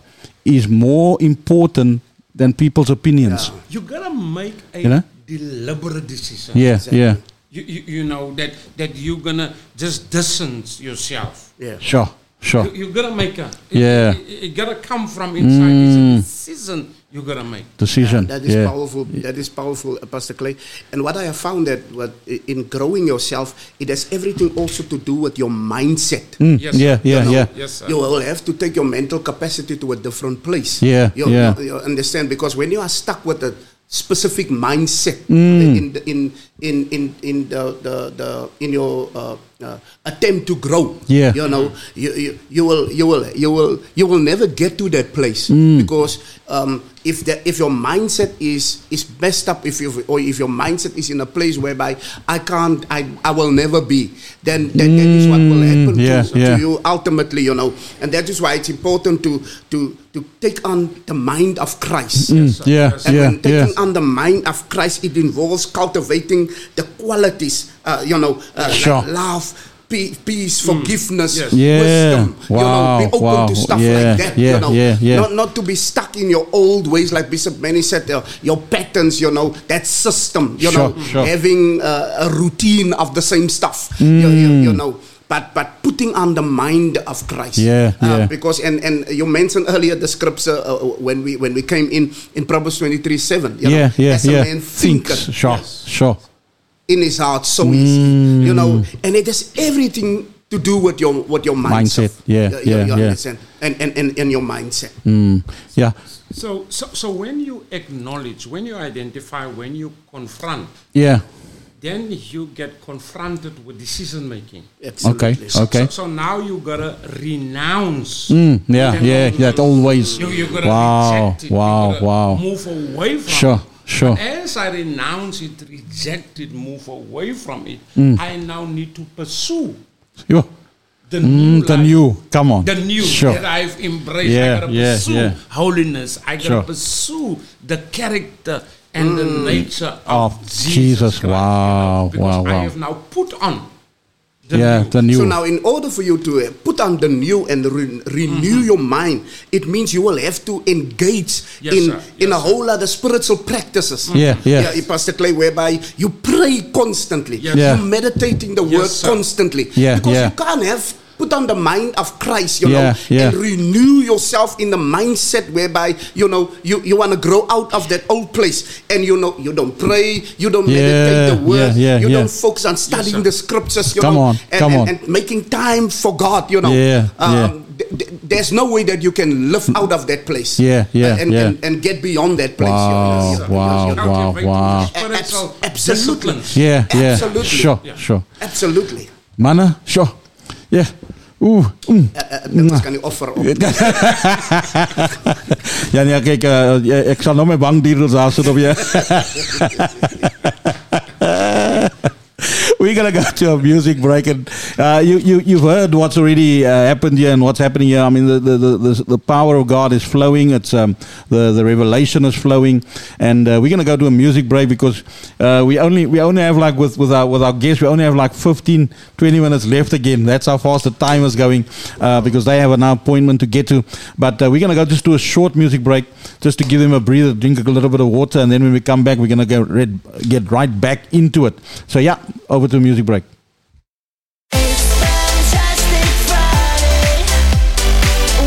is more important than people's opinions. You gotta make a You know? deliberate decision. Yeah, yeah, You, you, you know that that you're gonna just distance yourself Yeah. sure. sure. You, you gotta make a. Yeah. It, it, it gotta come from inside. It's Mm. a decision you gotta make. Decision. That is yeah. powerful. That is powerful, uh, Pastor Clay. And what I have found that what in growing yourself, it has everything also to do with your mindset. Mm, Yes, yeah, You yeah, know, yeah. Yes, sir. You will have to take your mental capacity to a different place. Yeah, You, yeah. you, you understand because when you are stuck with a specific mindset Mm. in, the, in in in in the the, the in your uh, uh, attempt to grow. Yeah. You know, you, you you will you will you will you will never get to that place Mm. because um, if the, if your mindset is is messed up, if you or if your mindset is in a place whereby I can't, I, I will never be, then, then that is what will happen Mm, yeah, to, yeah. to you ultimately, you know. And that is why it's important to to to take on the mind of Christ. Mm, Yes, sir. yeah, and yeah, when taking yeah. on the mind of Christ, it involves cultivating the qualities, uh, you know, uh, Sure. like love. Pe- Peace, forgiveness, Yes. Yeah. wisdom. You know, be open wow. to stuff Yeah, like that. yeah, you know, yeah, yeah. Not, not to be stuck in your old ways, like Bishop Manny said, uh, your patterns, you know, that system, you Sure, know, sure. having uh, a routine of the same stuff, you, you, you Mm. know. But, but putting on the mind of Christ, Yeah, Uh, yeah. because and, and you mentioned earlier the scripture uh, when we when we came in in Proverbs twenty three seven. You yeah, know, yeah, as a man Thinks. thinketh Sure, sure. In his heart, so is he. You know, Mm. and it has everything to do with your what your mindset. Mindset, yeah, You- you- yeah, you yeah. And, and and and your mindset. Mm, yeah. So, so, so when you acknowledge, when you identify, when you confront, Yeah. then you get confronted with decision making. Okay, okay. So, so now you gotta renounce. Mm, yeah, that yeah, that always. You, you gotta Wow, reject it. You wow, gotta wow. Move away from Sure, it. Sure. But as I renounce it, reject it, move away from it, Mm. I now need to pursue Yo. the Mm, new the new. Come on. The new Sure. that I've embraced. Yeah, I gotta yeah, pursue yeah. holiness. I gotta Sure. pursue the character and the nature Of of, Jesus. Jesus. Christ, Wow, because wow, I have now put on the yeah, new. the new. So now, in order for you to uh, put on the new and re- renew your mind, it means you will have to engage Yes, in sir. in a whole lot of spiritual practices. Yeah, yeah. yeah, Pastor Clay, whereby you pray constantly, Yes. Yeah. you meditating the Yes, word sir. constantly, Yeah, because yeah. you can't have put on the mind of Christ, you Yeah, know, yeah. and renew yourself in the mindset whereby you know you, you want to grow out of that old place, and you know you don't pray, you don't Yeah, meditate the word, yeah, yeah, you yeah. don't focus on studying the scriptures, you Come know, on, and, come and, on. and making time for God, you know. Yeah, Um, yeah. th- th- there's no way that you can live out of that place. Yeah, yeah, and, yeah. And, and get beyond that place. Wow, you know. wow, You know, wow, Cultivating wow. Abs- absolutely. disciplines. Yeah, yeah. Absolutely. Sure, yeah. sure. Absolutely. Manne, sure. Yeah. Oeh. Mm. Uh, uh, dit is kan nie offer op. ja, nee, kijk, uh, ik zal nog mijn bankdierders aanzetten op je. We're gonna go to a music break, and uh, you you you've heard what's already uh, happened here and what's happening here. I mean, the the, the, the, power of God is flowing. It's um, the the revelation is flowing, and uh, we're gonna go to a music break because uh, we only we only have like with with our with our guests we only have like 15, 20 minutes left again. That's how fast the time is going uh, because they have an appointment to get to. But uh, we're gonna go just do a short music break just to give them a breather, drink a little bit of water, and then when we come back, we're gonna go red, get right back into it. So yeah, over to a music break.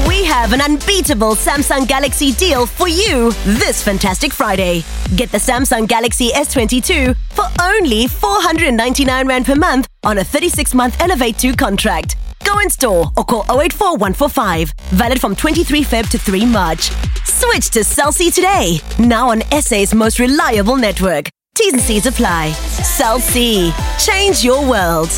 We have an unbeatable Samsung Galaxy deal for you this fantastic Friday. Get the Samsung Galaxy S22 for only 499 Rand per month on a 36 month Elevate 2 contract. Go in store or call 084 145. Valid from 23 Feb to 3 March. Switch to Cell-C today. Now on SA's most reliable network. T's and C's apply. Cell-C. Change your world.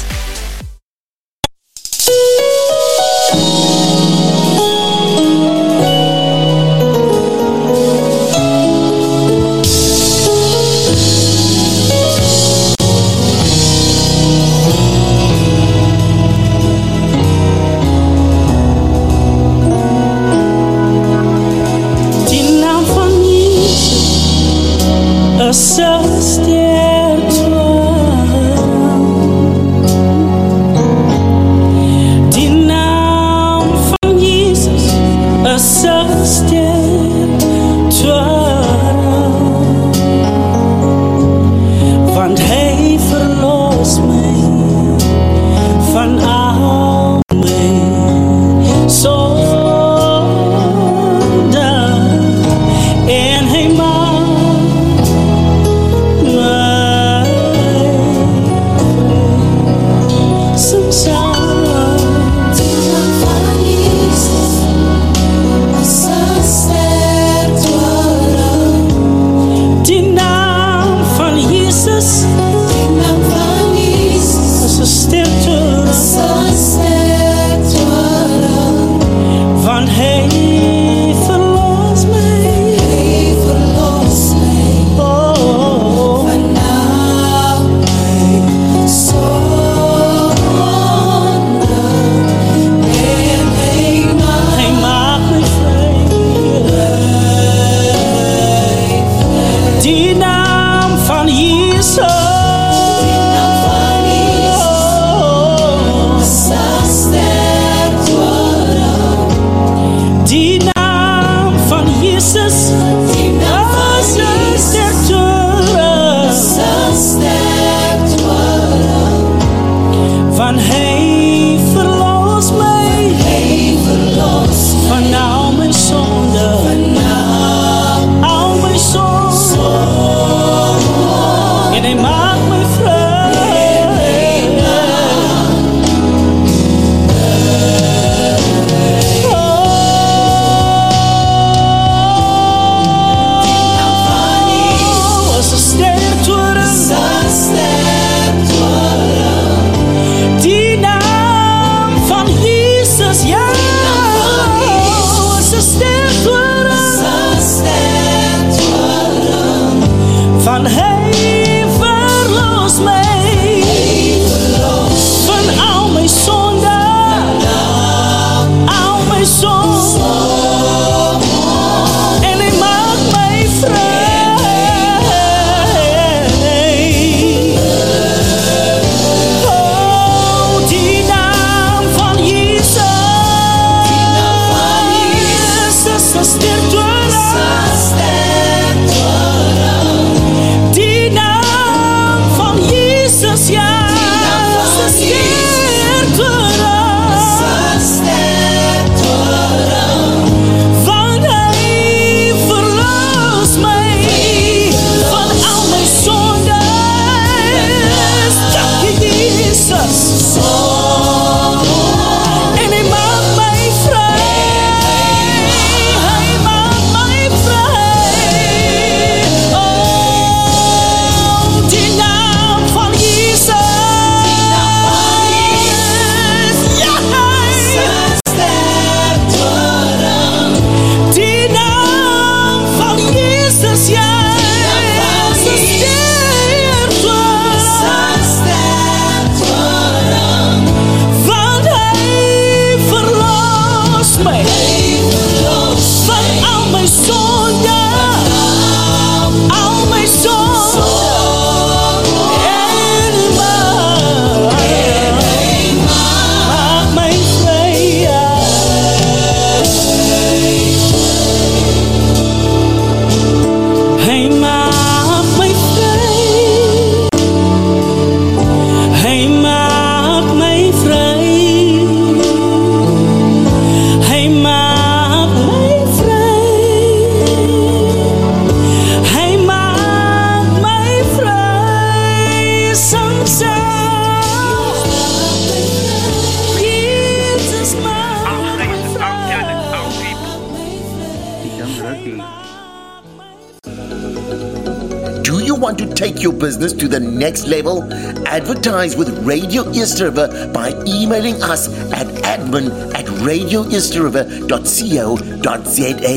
Next level? Advertise with Radio East River by emailing us at admin at radioeastriver.co.za.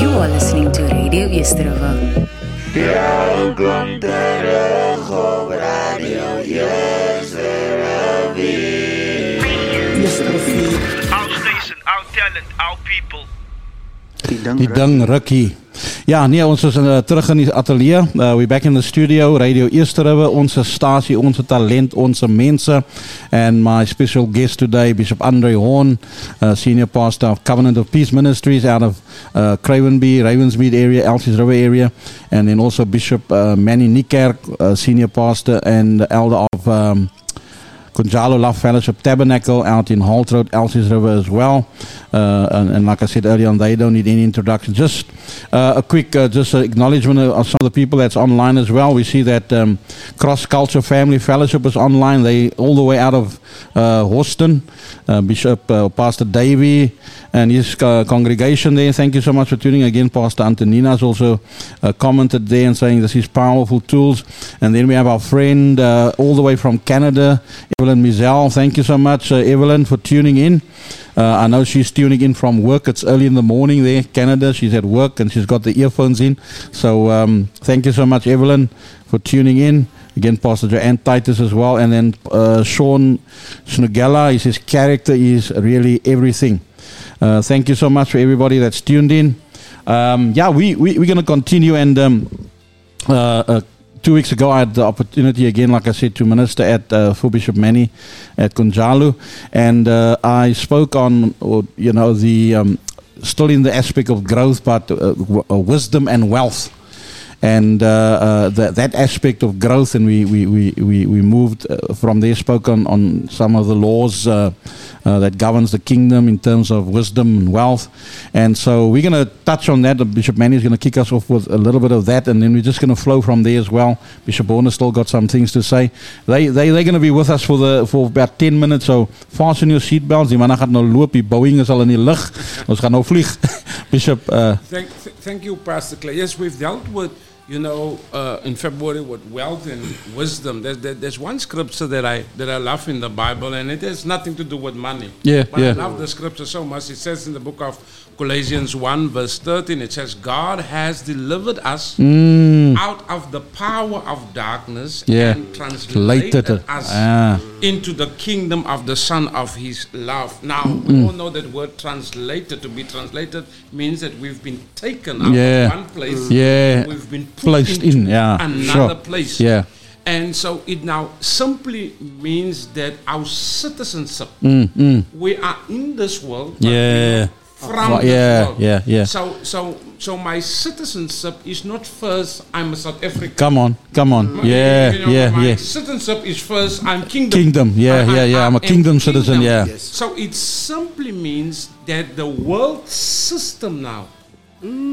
You are listening to Radio Eastriver. Welkom terug op Radio Our station, our talent, our people. Die ding Die ding rukkie. Ja, nee, ons is uh, terug in die ateljee. Uh, we back in the studio, Radio Eerste River, onze stasie, onze talent, onze mense. And my special guest today, Bishop Andre Horn, uh, Senior Pastor of Covenant of Peace Ministries out of Cravenby, Ravensmead area, Elsies River area. And then also Bishop Manny Niekerk, Senior Pastor and Elder of... Um, Kunjalo Love Fellowship Tabernacle out in Halt Road, Elsie's River as well. Uh, and, and like I said earlier on, they don't need any introduction. Just uh, a quick uh, just acknowledgement of some of the people that's online as well. We see that um, Cross Culture Family Fellowship is online. They all the way out of uh, Houston. Uh, Bishop uh, Pastor Davy and his congregation there. Thank you so much for tuning again. Pastor Antonina has also commented there and saying this is powerful tools. And then we have our friend all the way from Canada, Evelyn Mizell. Thank you so much, uh, Evelyn, for tuning in. Uh, I know she's tuning in from work. It's early in the morning there, Canada. She's at work and she's got the earphones in. So um, thank you so much, Evelyn, for tuning in. Again, Pastor Joanne Titus as well. And then uh, Sean Snugella, his character is really everything. Uh, thank you so much for everybody that's tuned in. Um, yeah, we, we, we're going to continue. And um, uh, uh, two weeks ago, I had the opportunity again, like I said, to minister at uh, for Bishop Manny at Kunjalo. And uh, I spoke on, uh, you know, the um, still in the aspect of growth, but uh, w- uh, wisdom and wealth and uh, uh, that that aspect of growth, and we we we we, moved uh, from there. Spoke on, on some of the laws uh, that governs the kingdom in terms of wisdom and wealth, and so we're going to touch on that. Bishop Manny is going to kick us off with a little bit of that, and then we're just going to flow from there as well. Bishop Horner still got some things to say. They they they're going to be with us for the for about ten minutes. So fasten your seatbelts. Die manne gaan nou loop. Die Boeing is al in die lug. Ons gaan nou vlieg. Bishop. Uh, Thank, th- thank you, Pastor Clay. Yes, we've dealt with, you know, uh, in February with wealth and wisdom. There's, there, there's one scripture that I that I love in the Bible, and it has nothing to do with money. Yeah, but I love the scripture so much. It says in the book of Colossians 1, verse 13, it says, God has delivered us Mm. out of the power of darkness Yeah. and translated us Ah. into the kingdom of the Son of His love. Now, we Mm. all know that word translated. To be translated means that we've been taken out Yeah. of one place. Yeah. We've been Placed in, yeah, another sure. place. Yeah. And so it now simply means that our citizenship, Mm, mm. we are in this world, Yeah. From Well, this yeah, world. yeah, yeah. So, so, so my citizenship is not first. I'm a South African. Come on, come on. My- Yeah, you know, yeah, my yeah. citizenship is first. I'm kingdom. Kingdom, yeah, I- yeah, yeah. I I'm a am kingdom citizen, yeah. So it simply means that the world system now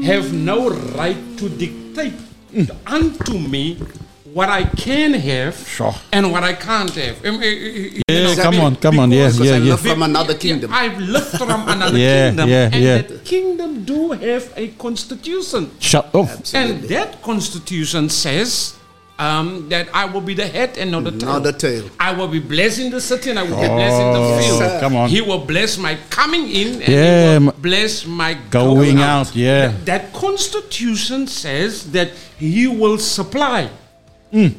have no right to dictate Mm. unto me what I can have sure. and what I can't have. Um, uh, uh, you Yeah, know, come on, come on, yeah, because yeah, I yeah. live From another kingdom. I've lived from another Yeah, kingdom, yeah, and yeah. that kingdom do have a constitution. Shut up. And that constitution says um, that I will be the head and not the tail. Not the tail. I will be blessed in the city and I will be blessed in the Oh, field. Yes, sir. come on. He will bless my coming in and Yeah, he will bless my Going out, yeah. That, that constitution says that he will supply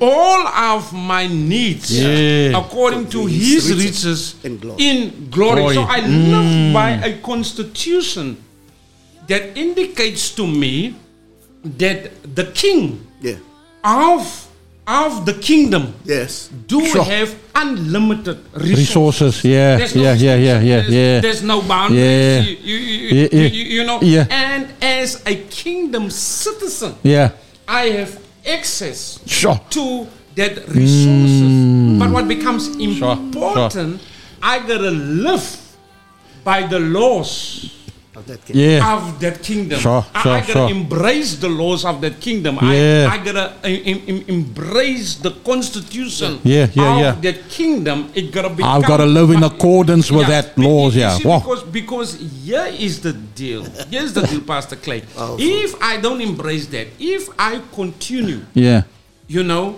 all of my needs Mm. Yeah. according to His his riches riches in glory. in glory. Glory. So I Mm. live by a constitution that indicates to me that the king Yeah. of of the kingdom Yes. do Sure. have unlimited resources. Resources, yeah, There's no yeah, yeah, yeah, yeah, there's, yeah. There's no boundaries. Yeah. You, you, you, Yeah, you- yeah. you- you know. Yeah. And as a kingdom citizen, Yeah. I have access Sure. to that resources. Mm. But what becomes important, I gotta live by the laws Of that kingdom. Yeah. of that kingdom. Sure, I, sure, I gotta sure. embrace the laws of that kingdom. Yeah. I, I gotta em- em- em- embrace the constitution Yeah, yeah, of yeah. that kingdom. It gotta be. I've got to live in accordance with that laws, yeah. see, Wow. because because here is the deal. Here's the deal, Pastor Clay. If I don't embrace that, if I continue, Yeah. you know,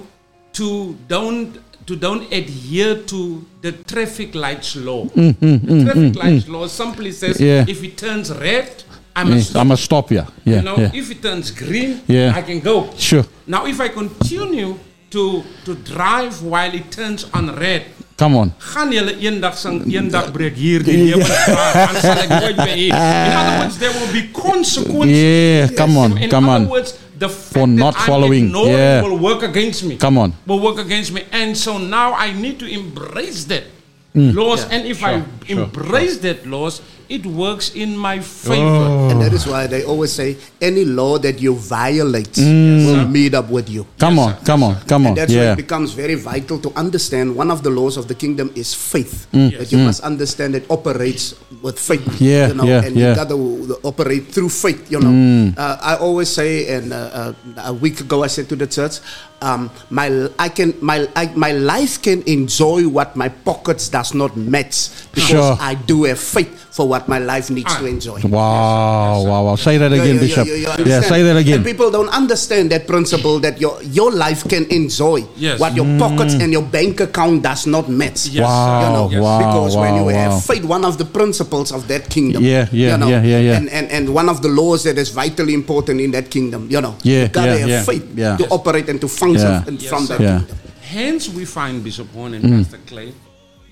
to don't to don't adhere to the traffic lights law. Mm, mm, the mm, traffic mm, lights mm. law simply says Yeah. if it turns red, I Yeah, must. I must stop, yeah. Yeah. you know, yeah. if it turns green, Yeah. I can go. Sure. Now, if I continue to to drive while it turns on red, Come on. gaan julle eendag sing eendag breek hier die lewensvraag dan sal ek nooit meer hier. In other words, there will be consequences. Yeah, come on, In come other on. words, the fact For not that following, I'm ignoring yeah. will work against me. Come on. Will work against me, and so now I need to embrace that Mm. laws, Yeah, and if sure, I sure, embrace that laws, it works in my favor. Oh. And that is why they always say any law that you violate Mm. will meet up with you. Come on, come on, come on. And that's why it becomes very vital to understand one of the laws of the kingdom is faith. Mm. That you Mm. must understand it operates with faith. Yeah, you know, yeah, and yeah. you got to operate through faith. You know, Mm. uh, I always say, and uh, uh, a week ago I said to the church, um, my I can my I, my life can enjoy what my pockets does not match because Sure. I do have faith for what my life needs to enjoy. Wow, wow, wow. Say that Yeah, again, yeah, Bishop. yeah, yeah, Yeah, say that again. And people don't understand that principle that your your life can enjoy Yes. what your pockets and your bank account does not match. Yes, Wow, you know, yes. wow, because when you wow, wow. have faith, one of the principles of that kingdom. Yeah, yeah, you know, yeah, yeah, yeah. And, and and one of the laws that is vitally important in that kingdom. You know, Yeah, you gotta yeah, have yeah, faith yeah. to operate and to function Yeah. in- Yes, from that Yeah. Hence, we find Bishop Horne and Mm. Pastor Clay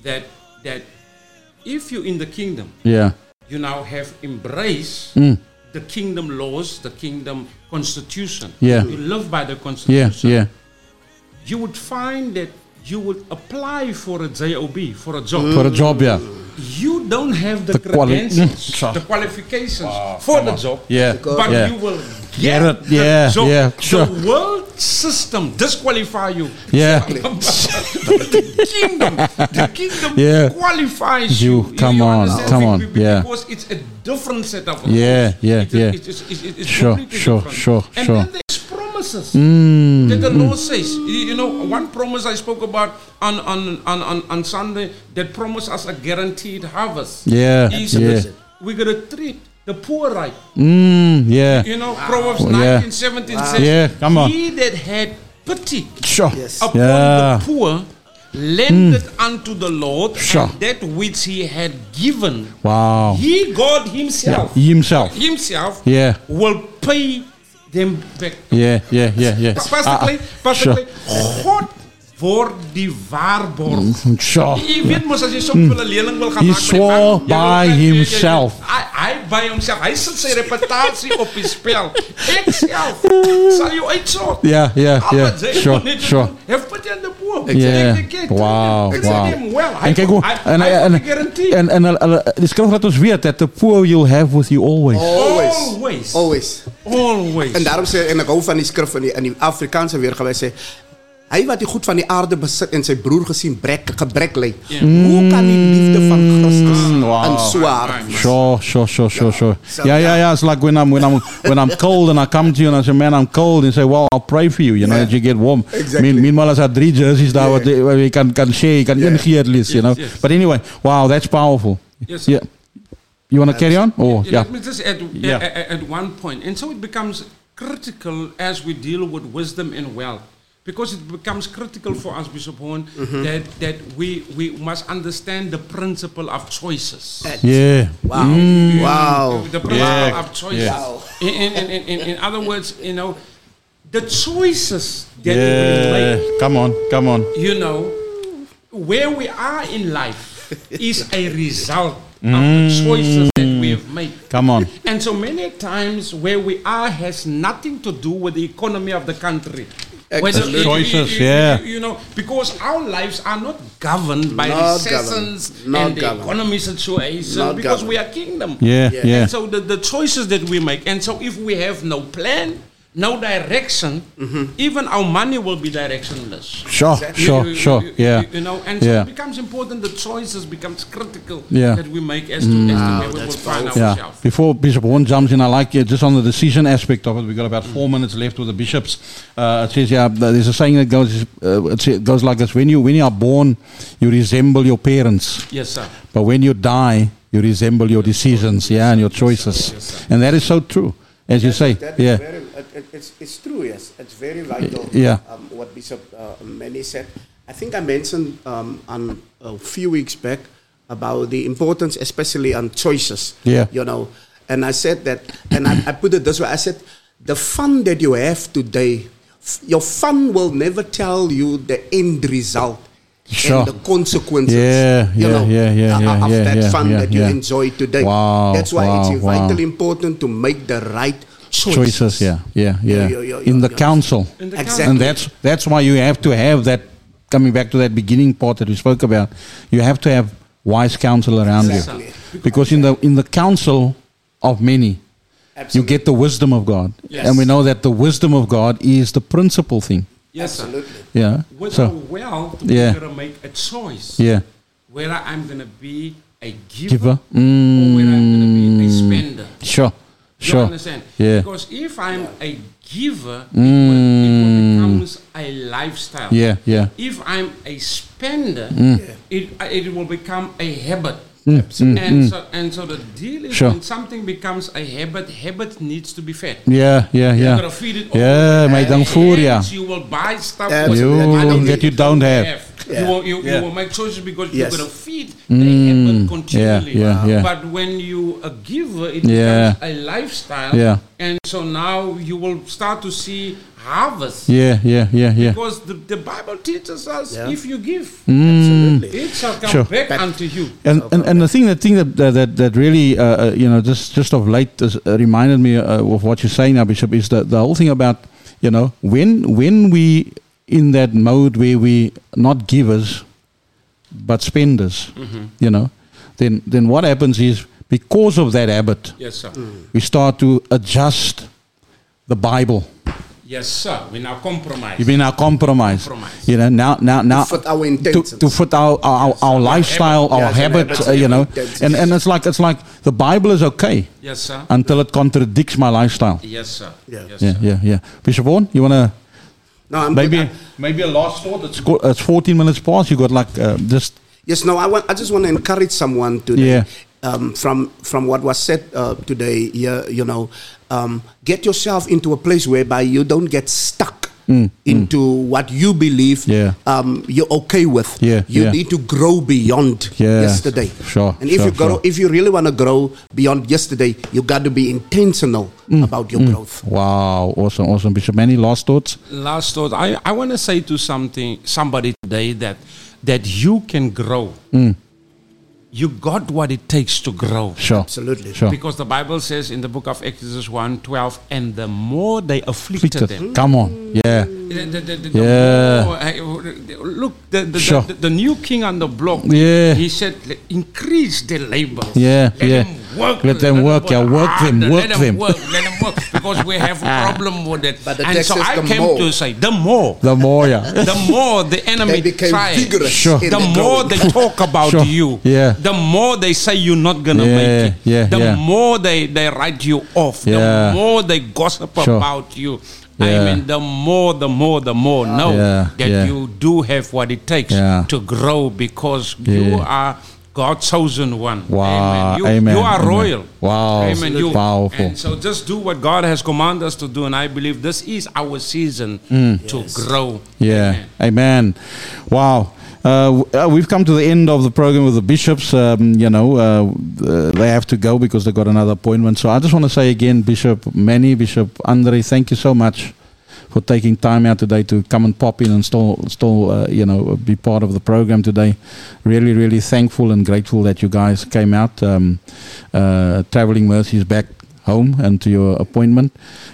that that if you're in the kingdom, Yeah. you now have embraced Mm. the kingdom laws, the kingdom constitution. Yeah. You live by the constitution. yeah. yeah. You would find that you would apply for a JOB, for a job. For a job, yeah. You don't have the, The credentials, Sure. the qualifications for the job. Yeah, But yeah. you will Get get, it, yeah, job. yeah, sure. The world system disqualify you. Yeah. the kingdom, the kingdom Yeah. qualifies You- you. come on, come on, be- yeah. Because it's a different set of Yeah, yeah, It's a- yeah. It's, it's, it's, it's Sure, sure, different. sure, and sure. then there's promises Mm, that the mm. law says. You you know, one promise I spoke about on on, on, on, on Sunday that promised us a guaranteed harvest. Yeah, is yeah. we're gonna treat the poor right. Mm, yeah. You know, Proverbs Wow. Yeah. 19, 17 Wow. says, Yeah, come on. He that had pity Sure. upon Yeah. the poor lended unto the Lord Sure. and that which he had given. Wow. He, God himself, Yeah, himself. himself Yeah. will pay them back. Yeah, yeah, yeah, yeah. Pastor Ah, Clay, Pastor. Clay, God word die waarborg. Sure. Jy weet mos as jy so 'n lening wil gaan He maak met die swore bank, jy wil by net- jy- jy- himself. Hy hy by homself. Hy sit sy reputasie op die spel. Ek self sal jou uitsort. Yeah, yeah, Al yeah. wat jy Sure, moet net sure. doen, Have pity on the poor. Yeah. Take the kid, Wow, treat wow. him well. Hy En kyk hoe hy- en hy en het 'n guarantee. en en hulle- hulle- die skrif laat ons weet dat the poor you'll have with you always. Always. Always. Always. Always. En daarom sê en ek hou van die skrif in die in die Afrikaanse weergawe hy wat die goed van die aarde besit en sy broer gesien brek gebrek ly. Hoe kan die liefde van Christus Mm, wow. in swaar Sure, sure, sure, sure, sure. So, Yeah, yeah, yeah. It's like when I'm when I'm when I'm cold and I come to you and I say, "Man, I'm cold," and you say, "Well, I'll pray for you." You know, Yeah. that you get warm. Exactly. Mean, meanwhile, as I three jerseys daar wat waar je kan kan share, je kan Yeah. ingee at least, you know. Yes, yes. But anyway, wow, that's powerful. Yes, Yeah. You want to carry on? Oh, Yeah, yeah. Let me just add Yeah. at, at, at one point, and so it becomes critical as we deal with wisdom and wealth, because it becomes critical for us, Bishop Horne, Mhm. that that we we must understand the principle of choices. Yeah. Wow. Mm. Wow. The principle Yeah. of choices. Yeah. Wow. In, in, in, in, in other words, you know, the choices that we Yeah. make Come on, come on. you know, where we are in life is a result of Mm. the choices that we have made. Come on. And so many times where we are has nothing to do with the economy of the country. Whether- Excellent. Choices, you- you- yeah. You know, because our lives are not governed by Not recessions governed. And the governed. economy situation Not because governed. we are kingdom. Yeah, Yeah. yeah. And so the, the choices that we make. And so if we have no plan, no direction, even our money will be directionless. Sure, sure, sure, yeah, You, know, and so yeah. it becomes important. The choices becomes critical Yeah. that we make as to, as to where we will find ourselves. Yeah. ourselves. Before Bishop Horne jumps in, I like it just on the decision aspect of it. We've got about four minutes left with the bishops. Uh, it says, yeah, there's a saying that goes, uh, it goes like this: When you when you are born, you resemble your parents. Yes, sir. But when you die, you resemble your decisions, yeah, and your choices. And that is so true, as you say. That is Yeah, very, it, it, it's, it's true, yes. It's very vital. Yeah. Um, what Bishop uh, Manny said. I think I mentioned um, on a few weeks back about the importance, especially on choices. Yeah. You know, and I said that, and I, I put it this way I said, the fun that you have today, f- your fun will never tell you the end result. Sure. And the consequences, Yeah, you yeah, know, yeah, yeah, uh, yeah, of yeah, that yeah, fun yeah, that you yeah. enjoy today. Wow, That's why it's wow, wow. vitally important to make the right choices. choices. Yeah, yeah, yeah. Yeah, yeah, yeah, In the council, In the and council. that's that's why you have to have that. Coming back to that beginning part that we spoke about, you have to have wise counsel around Exactly. you, because in the in the council of many, you get the wisdom of God, Yes. and we know that the wisdom of God is the principal thing. Yes. Absolutely. Yeah. With So our wealth, Yeah. we're going to make a choice. yeah, Whether I'm going to be a giver, giver. or whether I'm going to be a Mm, spender. Sure. You Sure. understand? Yeah. Because if I'm a giver, it, will, it will becomes a lifestyle. Yeah. Yeah. If I'm a spender, Mm. it, it will become a habit. Mm, mm, And, mm. so, and so the deal is Sure. when something becomes a habit, habit needs to be fed. Yeah. Yeah. yeah. You Yeah. gotta feed it Yeah. the My time. dan voer ja. Hence You will buy stuff Yeah, that You money that you don't have. Yeah. You, will, you, Yeah. you will make choices because Yes. you're going to feed the Mm, habit continually. yeah, yeah. But when you a giver, it Yeah. becomes a lifestyle. Yeah. And so now you will start to see harvest. Yeah. Yeah. Yeah. Yeah. Because the, the Bible teaches us Yeah. if you give, Mm. it shall come Sure. back unto you. And, and and the thing that thing that that that, that really uh, uh, you know just just of late uh, reminded me uh, of what you're saying now, Bishop, is that the whole thing about you know when when we in that mode where we not givers but spenders, you know, then then what happens is because of that habit, Yes, sir. we start to adjust the Bible. Yes, sir. We now compromise. You mean now compromise? Compromise. You know now now now fit our to, intentions. to fit our our, our lifestyle, Yeah, our it's an habit, habit, uh, you know, intentions. and and it's like it's like the Bible is okay Yes, sir. until it contradicts my lifestyle. Yes, sir. Yeah. Yes, Yeah, sir. yeah, yeah. Bishop Vaughan, you wanna No, I'm maybe good. maybe a last thought? It's go- it's 14 minutes past. You got like uh, just Yes, no, I want. I just want to encourage someone today. Yeah. Um, from from what was said uh, today, yeah, you know, um, get yourself into a place whereby you don't get stuck Mm, into what you believe Yeah. um, you're okay with. Yeah, you yeah. need to grow beyond Yeah. yesterday. Sure, And if sure, you grow, sure. if you really want to grow beyond yesterday, you got to be intentional Mm, about your growth. wow, awesome, awesome. Bishop, any last thoughts? Last thought. I, I want to say to something somebody today that that you can grow. You got what it takes to grow. sure, Absolutely. sure. Because the Bible says in the book of Exodus 1 12, and the more they afflicted Afflicted. them. Come on, yeah, The, the, the, the Yeah. more, uh, look, the, the, Sure. the, the new king on the block, Yeah. he said, increase their labor. Yeah, let yeah. Them work, Let them work, yeah, work ah, them, work them. Work, let them work, because we have a ah. problem with it. But the and text so I came more. to say, the more, the more, yeah, the more the enemy They tries, Sure. in the more they talk about Sure. you, Yeah. the more they say you're not gonna Yeah, make it, yeah, the yeah. more they, they write you off, Yeah. the more they gossip Sure. about you. Yeah. I mean, the more, the more, the more. Know Yeah, that yeah. you do have what it takes Yeah. to grow because you are God's chosen one. Wow, Amen. You, amen, you are amen. royal. Wow, Amen. You, are powerful. And so just do what God has commanded us to do. And I believe this is our season Mm. to grow. Yeah, Amen. amen. Wow. Uh, uh, we've come to the end of the program with the bishops. Um, you know, uh, uh, they have to go because they got another appointment. So I just want to say again, Bishop Manny, Bishop Andre, thank you so much for taking time out today to come and pop in and still, still, uh, you know, be part of the program today. Really, really thankful and grateful that you guys came out. Um, uh, traveling mercies back home and to your appointment.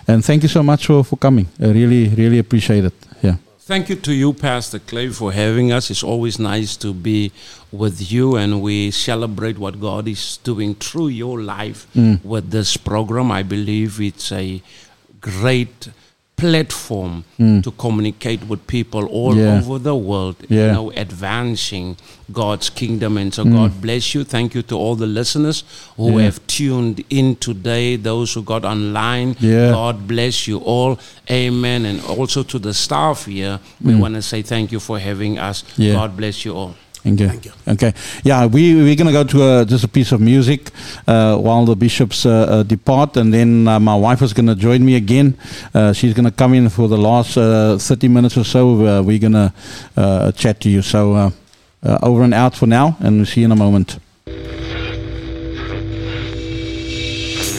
And thank you so much for, for coming. I really, really appreciate it. Yeah. Thank you to you, Pastor Clay, for having us. It's always nice to be with you, and we celebrate what God is doing through your life Mm. with this program. I believe it's a great platform Mm. to communicate with people all Yeah. over the world, Yeah. you know, advancing God's kingdom. And so Mm. God bless you. Thank you to all the listeners who Yeah. have tuned in today, those who got online. God bless you all. Amen. And also to the staff here, we Mm. want to say thank you for having us. God bless you all. Thank you. Okay. Yeah, we we're gonna go to uh, just a piece of music uh, while the bishops uh, uh, depart, and then uh, my wife is gonna join me again. Uh, she's gonna come in for the last uh, thirty minutes or so. Uh, we're gonna uh, chat to you. So uh, uh, over and out for now, and we'll see you in a moment.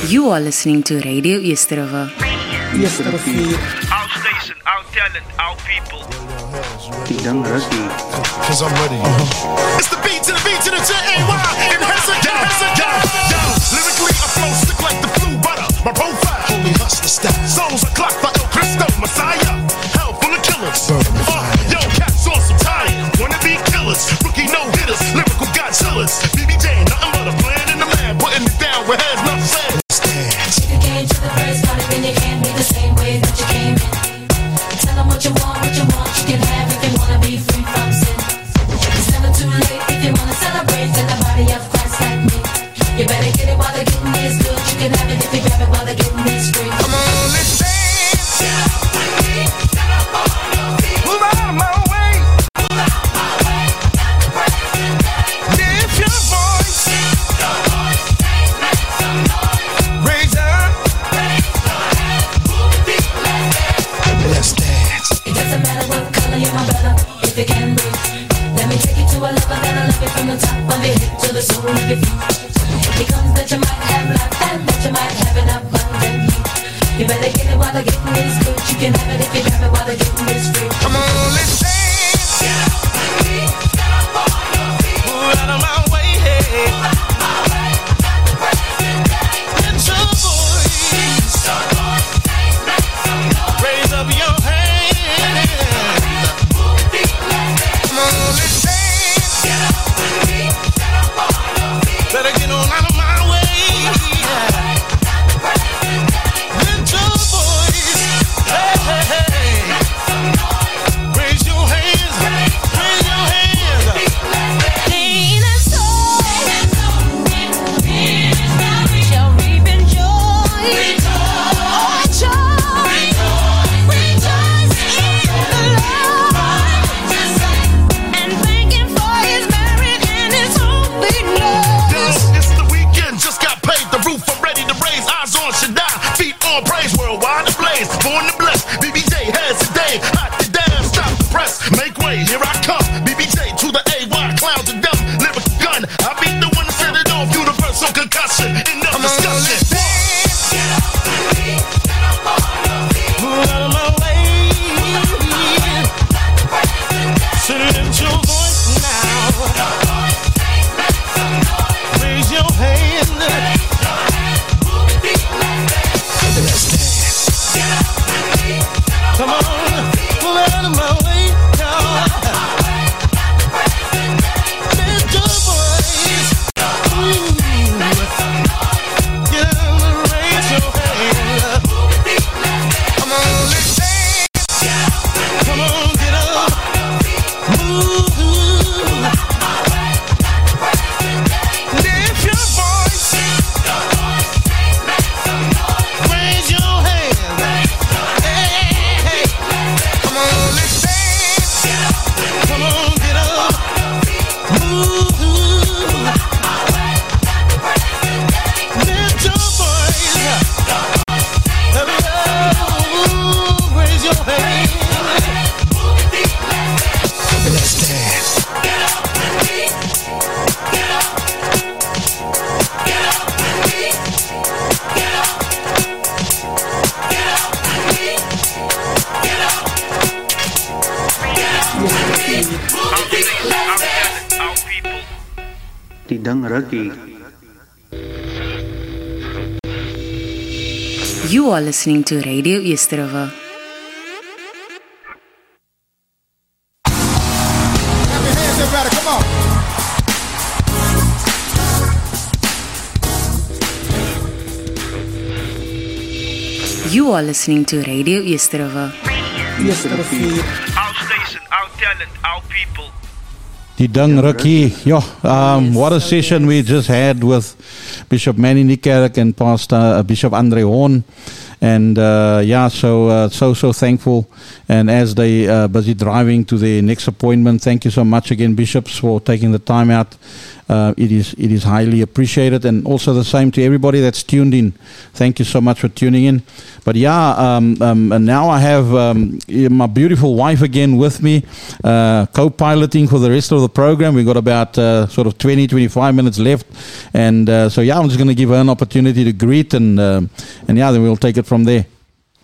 You are listening to Radio Yesterova. Our station, our talent, our people. Tidang Rugby. Cause I'm ready. It's the beat to the beat to the J-A-Y. And has it down, down, down. Lyrically, I flow sick like the flu butter. My profile, holy hustler style. Souls are clocked by El Cristo, Messiah. Hell full of killers. Uh, yo, cats on some time. Wanna be killers. Rookie no hitters. Lyrical Godzillas. You better the top of your head to the sole of your feet. Comes that you might have life and that you might have it abundantly. You better get it while the getting is good. You can have it if you grab it while the getting is listening to Radio Yesterova. Hands everybody, come on. You are listening to Radio East River. Our station, our talent, our people. Die ding rukkie. Ja, um, what a session we just had with Bishop Manny Niekerk and Pastor uh, Bishop Andre Horne. And uh, yeah, so uh, so so thankful. And as they uh, busy driving to their next appointment, thank you so much again, bishops, for taking the time out. Uh, it is it is highly appreciated, and also the same to everybody that's tuned in. Thank you so much for tuning in. But yeah, um, um, and now I have um, my beautiful wife again with me, uh, co-piloting for the rest of the program. We've got about uh, sort of 20, 25 minutes left, and uh, so yeah, I'm just going to give her an opportunity to greet, and um, and yeah, then we'll take it from there.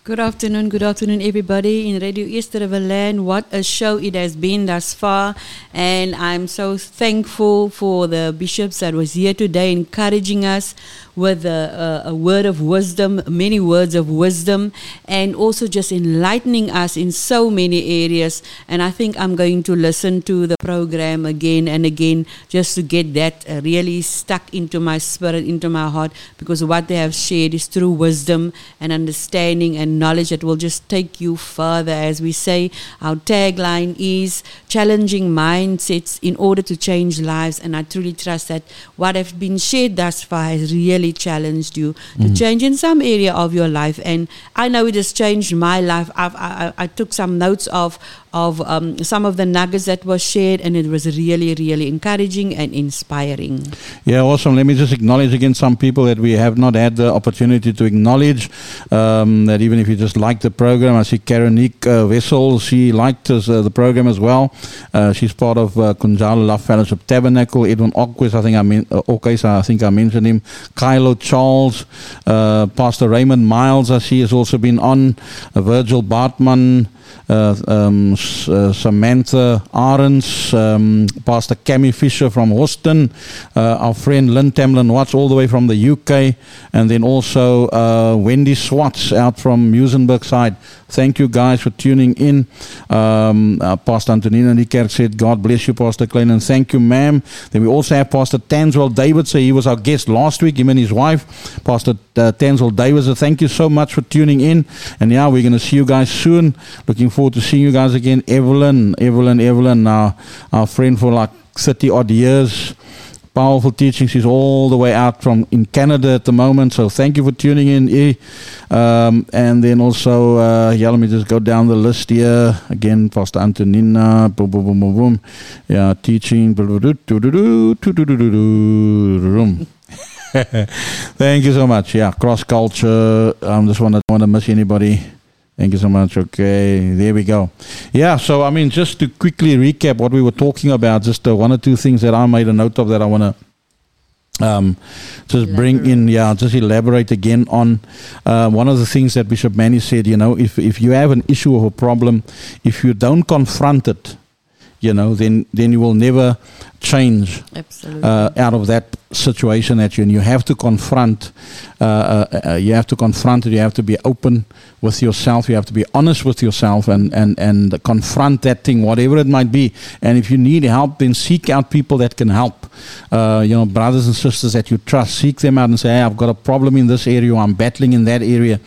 Good afternoon, good afternoon, everybody in Radio East River Land. What a show it has been thus far, and I'm so thankful for the bishops that was here today, encouraging us with a, a, a word of wisdom, many words of wisdom, and also just enlightening us in so many areas. And I think I'm going to listen to the program again and again just to get that really stuck into my spirit, into my heart, because what they have shared is true wisdom and understanding and knowledge that will just take you further. As we say, our tagline is challenging mindsets in order to change lives. And I truly trust that what has been shared thus far has really challenged you to Mm. change in some area of your life. And I know it has changed my life. I've, I I took some notes of of um, some of the nuggets that was shared, and it was really, really encouraging and inspiring. Yeah, awesome. Let me just acknowledge again some people that we have not had the opportunity to acknowledge. Um, that even if you just like the program, I see Karonique uh, Wessel, she liked us, uh, the program as well. Uh, she's part of uh, Kunjalo Love Fellowship Tabernacle. Edwin Okwes, I think I mean, uh, I think I mentioned him. Kylo Charles, uh, Pastor Raymond Miles, I see, has also been on. Uh, Virgil Bartman. Uh, um, Uh, Samantha Arends, um, Pastor Cami Fisher from Houston, uh, our friend Lynn Tamlin Watts all the way from the UK, and then also uh, Wendy Swats out from Muizenberg side. Thank you guys for tuning in. Um, Pastor Antonina Niekerk said, God bless you, Pastor Klein, and thank you, ma'am. Then we also have Pastor Tanswell Davidson. He was our guest last week, him and his wife. Pastor uh, Tanswell Davidson, thank you so much for tuning in. And yeah, we're going to see you guys soon. Looking forward to seeing you guys again. Evelyn, Evelyn, Evelyn, our, our friend for like 30 odd years. Powerful teaching. She's all the way out from in Canada at the moment. So thank you for tuning in. E. Um, and then also, uh, yeah, let me just go down the list here. Again, Pastor Antonina. Boom, boom, boom, boom, boom. Yeah, teaching. Thank you so much. Yeah, cross culture. Um, just want to want to miss anybody. Thank you so much. Okay, there we go. Yeah, so I mean, just to quickly recap what we were talking about, just uh, one or two things that I made a note of that I want to um, just bring in, yeah, just elaborate again on uh, one of the things that Bishop Manny said. You know, if if you have an issue or a problem, if you don't confront it, you know, then then you will never change Absolutely. uh, out of that situation that you're in. You have to confront. Uh, uh, uh, you have to confront it. You have to be open with yourself. You have to be honest with yourself and and and confront that thing, whatever it might be. And if you need help, then seek out people that can help. Uh, you know, brothers and sisters that you trust. Seek them out and say, "Hey, I've got a problem in this area. I'm battling in that area."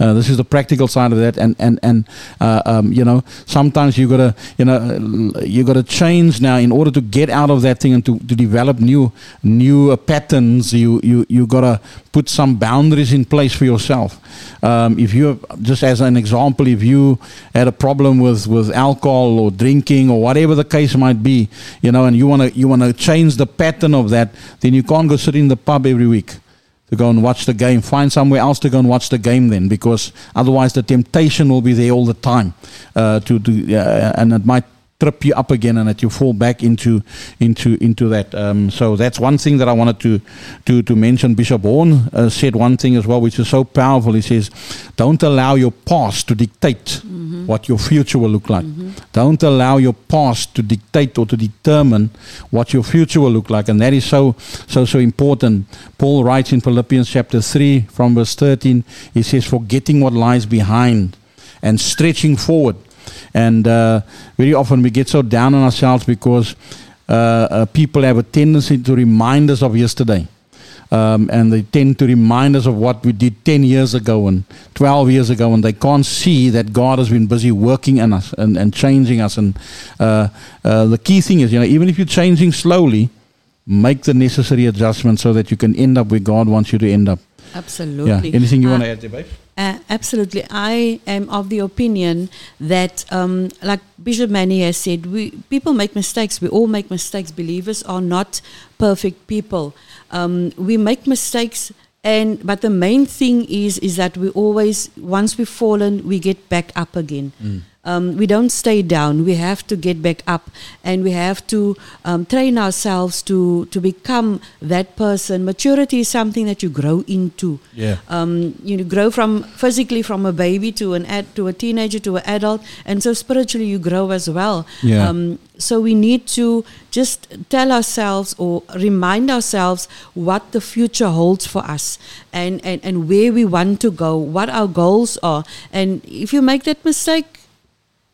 Uh, this is the practical side of that. And and and uh, um, you know, sometimes you gotta you know you gotta change now in order to get out of that thing and to, to develop new new uh, patterns. You you you gotta put some boundaries in place for yourself. Um, if you just as an example, if you had a problem with with alcohol or drinking or whatever the case might be, you know, and you wanna you wanna change the pattern of that, then you can't go sit in the pub every week to go and watch the game. Find somewhere else to go and watch the game then, because otherwise the temptation will be there all the time uh, to do, uh, and it might trip you up again and that you fall back into into into that. Um, so that's one thing that I wanted to to to mention. Bishop Horne uh, said one thing as well, which is so powerful. He says, "Don't allow your past to dictate what your future will look like. Don't allow your past to dictate or to determine what your future will look like." And that is so so so important. Paul writes in Philippians chapter three from verse thirteen. He says, "Forgetting what lies behind." And stretching forward and uh, very often we get so down on ourselves because uh, uh, people have a tendency to remind us of yesterday. um, and they tend to remind us of what we did 10 years ago and 12 years ago, and they can't see that God has been busy working in us and, and changing us. And uh, uh, the key thing is, you know, even if you're changing slowly, make the necessary adjustments so that you can end up where God wants you to end up. Absolutely. Yeah. Anything you want to Uh, add babe? Uh, absolutely. I am of the opinion that, um, like Bishop Manny has said, we people make mistakes. We all make mistakes. Believers are not perfect people. Um, we make mistakes, and but the main thing is is that we always once we've fallen, we get back up again. Um, we don't stay down. We have to get back up, and we have to um, train ourselves to to become that person. Maturity is something that you grow into Yeah. um, you know, grow from physically from a baby to an ad, to a teenager to an adult, and so spiritually you grow as well. Yeah. Um, so we need to just tell ourselves or remind ourselves what the future holds for us, and and and where we want to go, what our goals are, and if you make that mistake.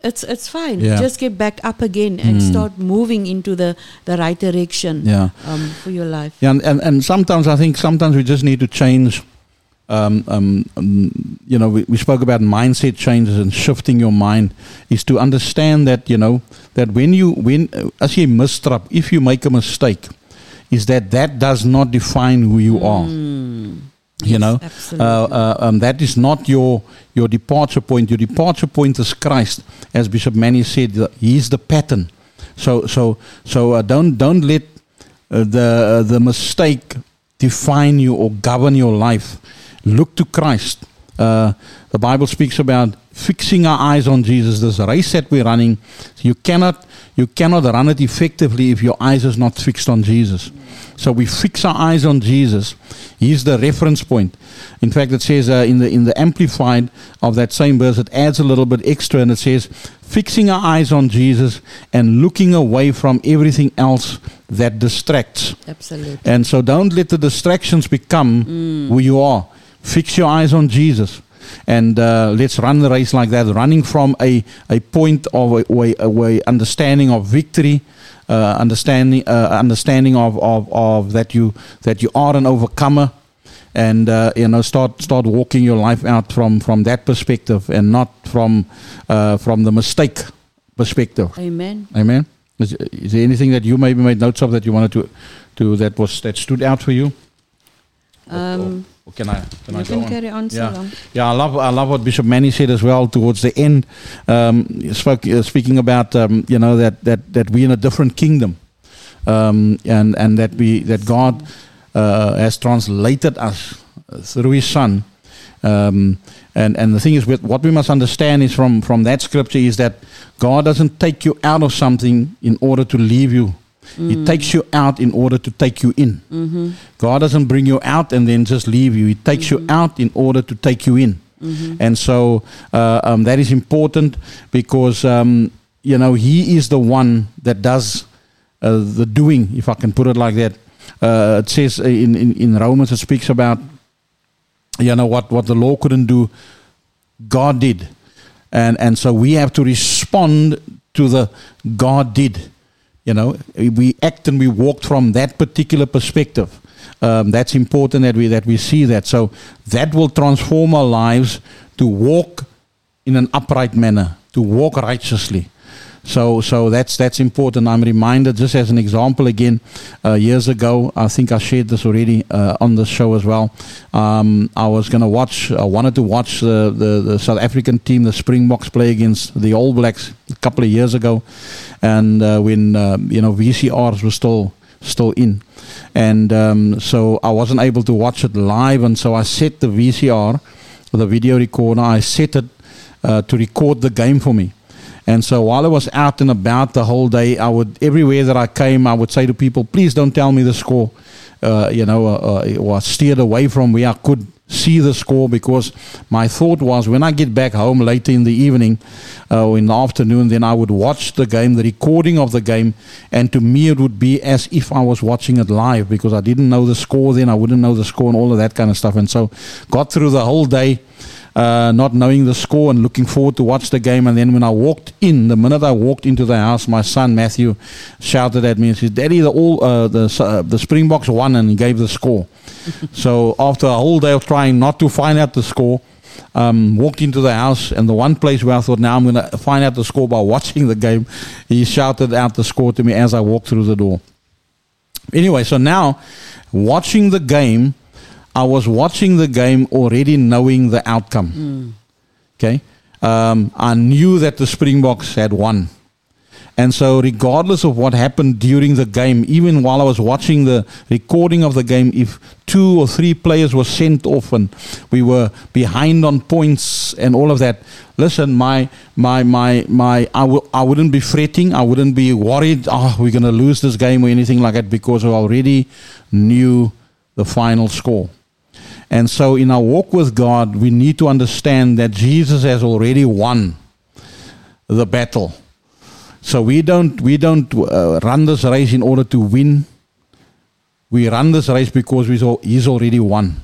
It's it's fine. Yeah. Just get back up again and Mm. start moving into the, the right direction. Yeah. Um, for your life. Yeah, and, and, and sometimes I think sometimes we just need to change. Um, um, um, you know, we, we spoke about mindset changes and shifting your mind is to understand that you know that when you when uh, as jy misstap, if you make a mistake, is that that does not define who you are. You know, uh, uh, um, that is not your your departure point. Your departure point is Christ, as Bishop Manny said. uh, He's the pattern. So so so uh, don't don't let uh, the uh, the mistake define you or govern your life. Look to Christ. Uh, the Bible speaks about fixing our eyes on Jesus. This race that we're running, you cannot you cannot run it effectively if your eyes is not fixed on Jesus. So we fix our eyes on Jesus. He's the reference point. In fact, it says uh, in the in the amplified of that same verse, it adds a little bit extra, and it says, "Fixing our eyes on Jesus and looking away from everything else that distracts." Absolutely. And so don't let the distractions become who you are. Fix your eyes on Jesus. And uh, let's run the race like that, running from a, a point of a, a, a understanding of victory, uh, understanding uh, understanding of, of, of that you that you are an overcomer, and uh, you know start start walking your life out from, from that perspective and not from uh, from the mistake perspective. Amen. Amen. Is, is there anything that you maybe made notes of that you wanted to, to that was that stood out for you? Um, Or can I can you I go can on? carry on so yeah. long. Yeah, I love I love what Bishop Manny said as well towards the end. Um, spoke uh, speaking about um, you know that that that we're in a different kingdom, um, and and that we that God uh, has translated us through His Son. Um, and and the thing is, with what we must understand is from from that scripture is that God doesn't take you out of something in order to leave you. He Mm. takes you out in order to take you in. Mhm. God doesn't bring you out and then just leave you. He takes you out in order to take you in. Mhm. And so uh, um, that is important because, um, you know, He is the one that does uh, the doing, if I can put it like that. Uh, it says in, in, in Romans, it speaks about, you know, what, what the law couldn't do, God did. And, and so we have to respond to the God did. You know, we act and we walk from that particular perspective. Um, that's important that we that we see that. So that will transform our lives to walk in an upright manner, to walk righteously. So so that's that's important. I'm reminded, just as an example again, uh, years ago, I think I shared this already uh, on the show as well. Um, I was going to watch, I wanted to watch the, the, the South African team, the Springboks, play against the All Blacks a couple of years ago, and uh, when um, you know VCRs were still still in, and um, so I wasn't able to watch it live, and so I set the VCR, the video recorder, I set it uh, to record the game for me. And so while I was out and about the whole day, I would everywhere that I came, I would say to people, "Please don't tell me the score." Uh, you know, uh, uh, or steered away from where I could see the score because my thought was when I get back home later in the evening uh, or in the afternoon, then I would watch the game, the recording of the game, and to me it would be as if I was watching it live because I didn't know the score then, I wouldn't know the score and all of that kind of stuff. And so got through the whole day uh, not knowing the score and looking forward to watch the game. And then when I walked in, the minute I walked into the house, my son Matthew shouted at me and said, "Daddy, the all uh, the uh, the Springboks won," and he gave the score. so after a whole day of trying not to find out the score. Um, walked into the house, and the one place where I thought, now I'm going to find out the score by watching the game, he shouted out the score to me as I walked through the door. Anyway, so now watching the game, I was watching the game already knowing the outcome. Okay. Um, I knew that the Springboks had won. And so, regardless of what happened during the game, even while I was watching the recording of the game, if two or three players were sent off and we were behind on points and all of that, listen, my my my my, I w- I wouldn't be fretting. I wouldn't be worried. Oh, we're going to lose this game or anything like that because I already knew the final score. And so, in our walk with God, we need to understand that Jesus has already won the battle. So we don't we don't uh, run this race in order to win. We run this race because we saw he's already won,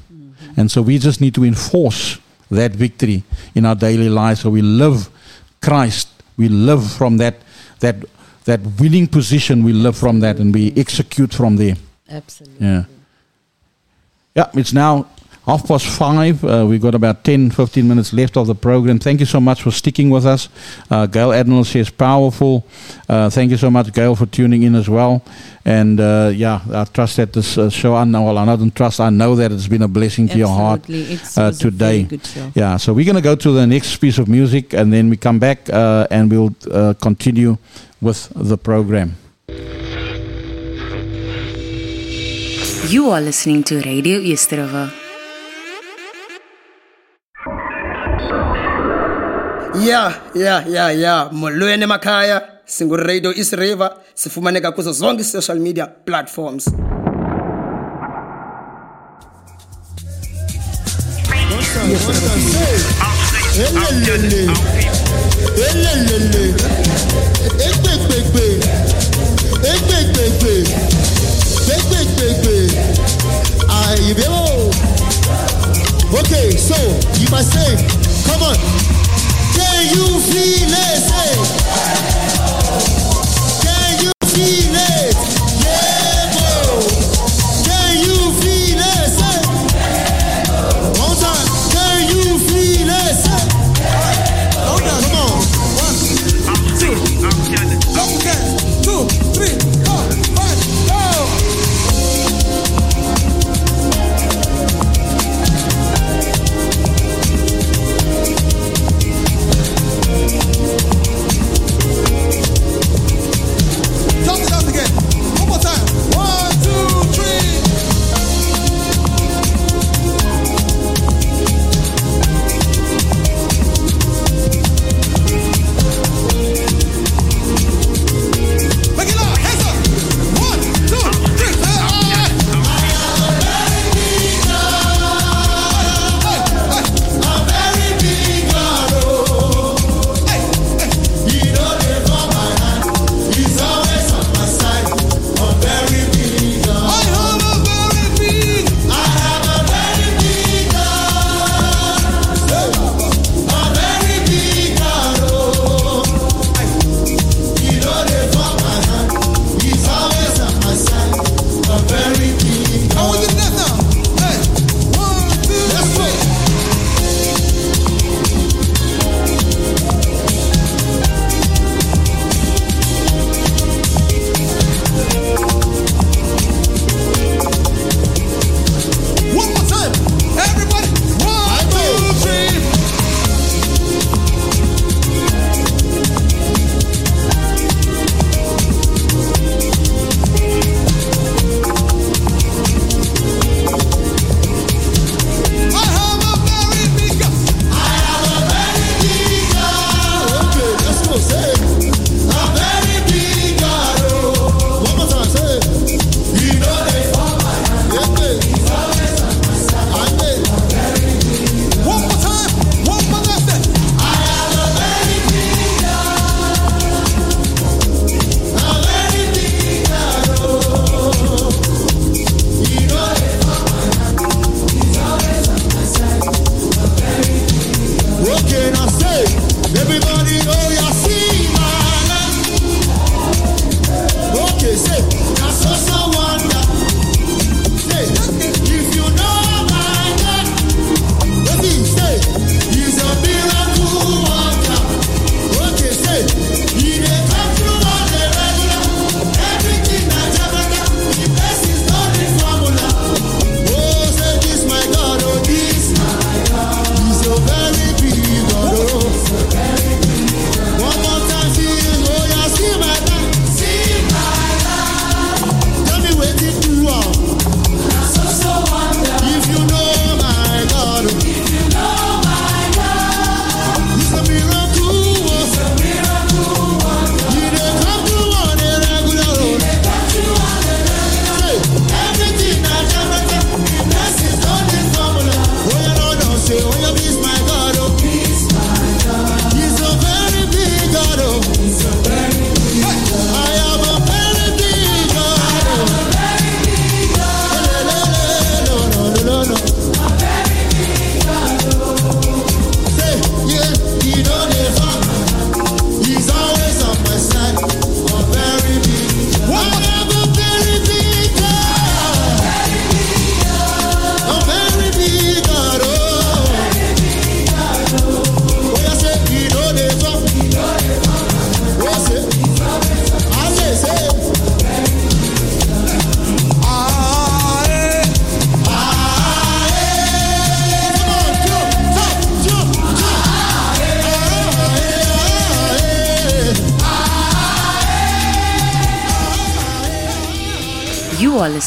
and so we just need to enforce that victory in our daily lives. So we live Christ. We live from that that that winning position. We live from that, and we execute from there. Absolutely. Yeah. Yeah, it's now half past five. Uh, we've got about 10, 15 minutes left of the program. Thank you so much for sticking with us. Uh, Gail Admiral says powerful. Uh, thank you so much, Gail, for tuning in as well. And uh, yeah, I trust that this uh, show, I know, well, I don't trust, I know that it's been a blessing to your heart Absolutely. It's- uh, a very today. good show. Yeah, so we're going to go to the next piece of music and then we come back uh, and we'll uh, continue with the program. You are listening to Radio Easterova. Ya ya ya ya molweni emakhaya singuradio east river sifumaneka kuzo zonke i-social media platforms. Okay, so you must say, come on. Can you feel it?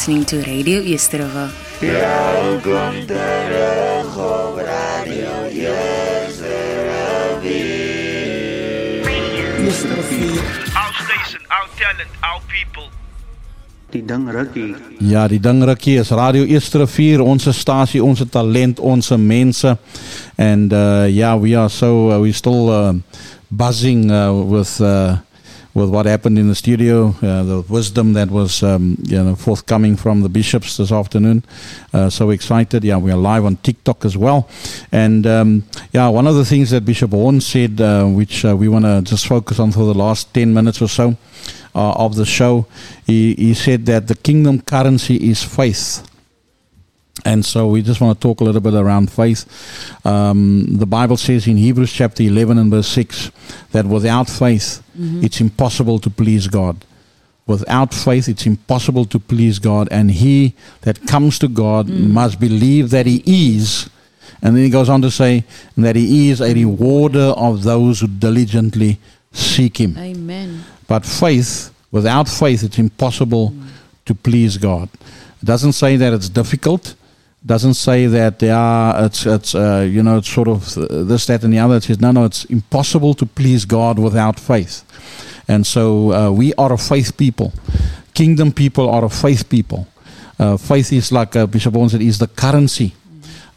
Listening to Radio Easterriver. Welkom terug op Radio Our station, our talent, our people. Die ding rukkie. Ja, die ding rukkie is Radio Eerste Rivier, onze stasie, onze talent, onze mense. And uh, yeah, we are so uh, we still uh, buzzing uh, with uh, with what happened in the studio, uh, the wisdom that was um, you know forthcoming from the bishops this afternoon. Uh, so excited! Yeah, we are live on TikTok as well. And um, yeah, one of the things that Bishop Horne said, uh, which uh, we want to just focus on for the last ten minutes or so uh, of the show, he, he said that the kingdom currency is faith. And so we just want to talk a little bit around faith. Um, the Bible says in Hebrews chapter 11 and verse 6 that without faith, Mhm. it's impossible to please God. Without faith, it's impossible to please God. And he that comes to God must believe that he is. And then he goes on to say that he is a rewarder of those who diligently seek him. Amen. But faith, without faith, it's impossible to please God. It doesn't say that it's difficult. Doesn't say that yeah, it's it's uh, you know it's sort of this that and the other. It says no, no, it's impossible to please God without faith. And so uh, we are a faith people. Kingdom people are a faith people. Uh, faith is like uh, Bishop Bones said, is the currency.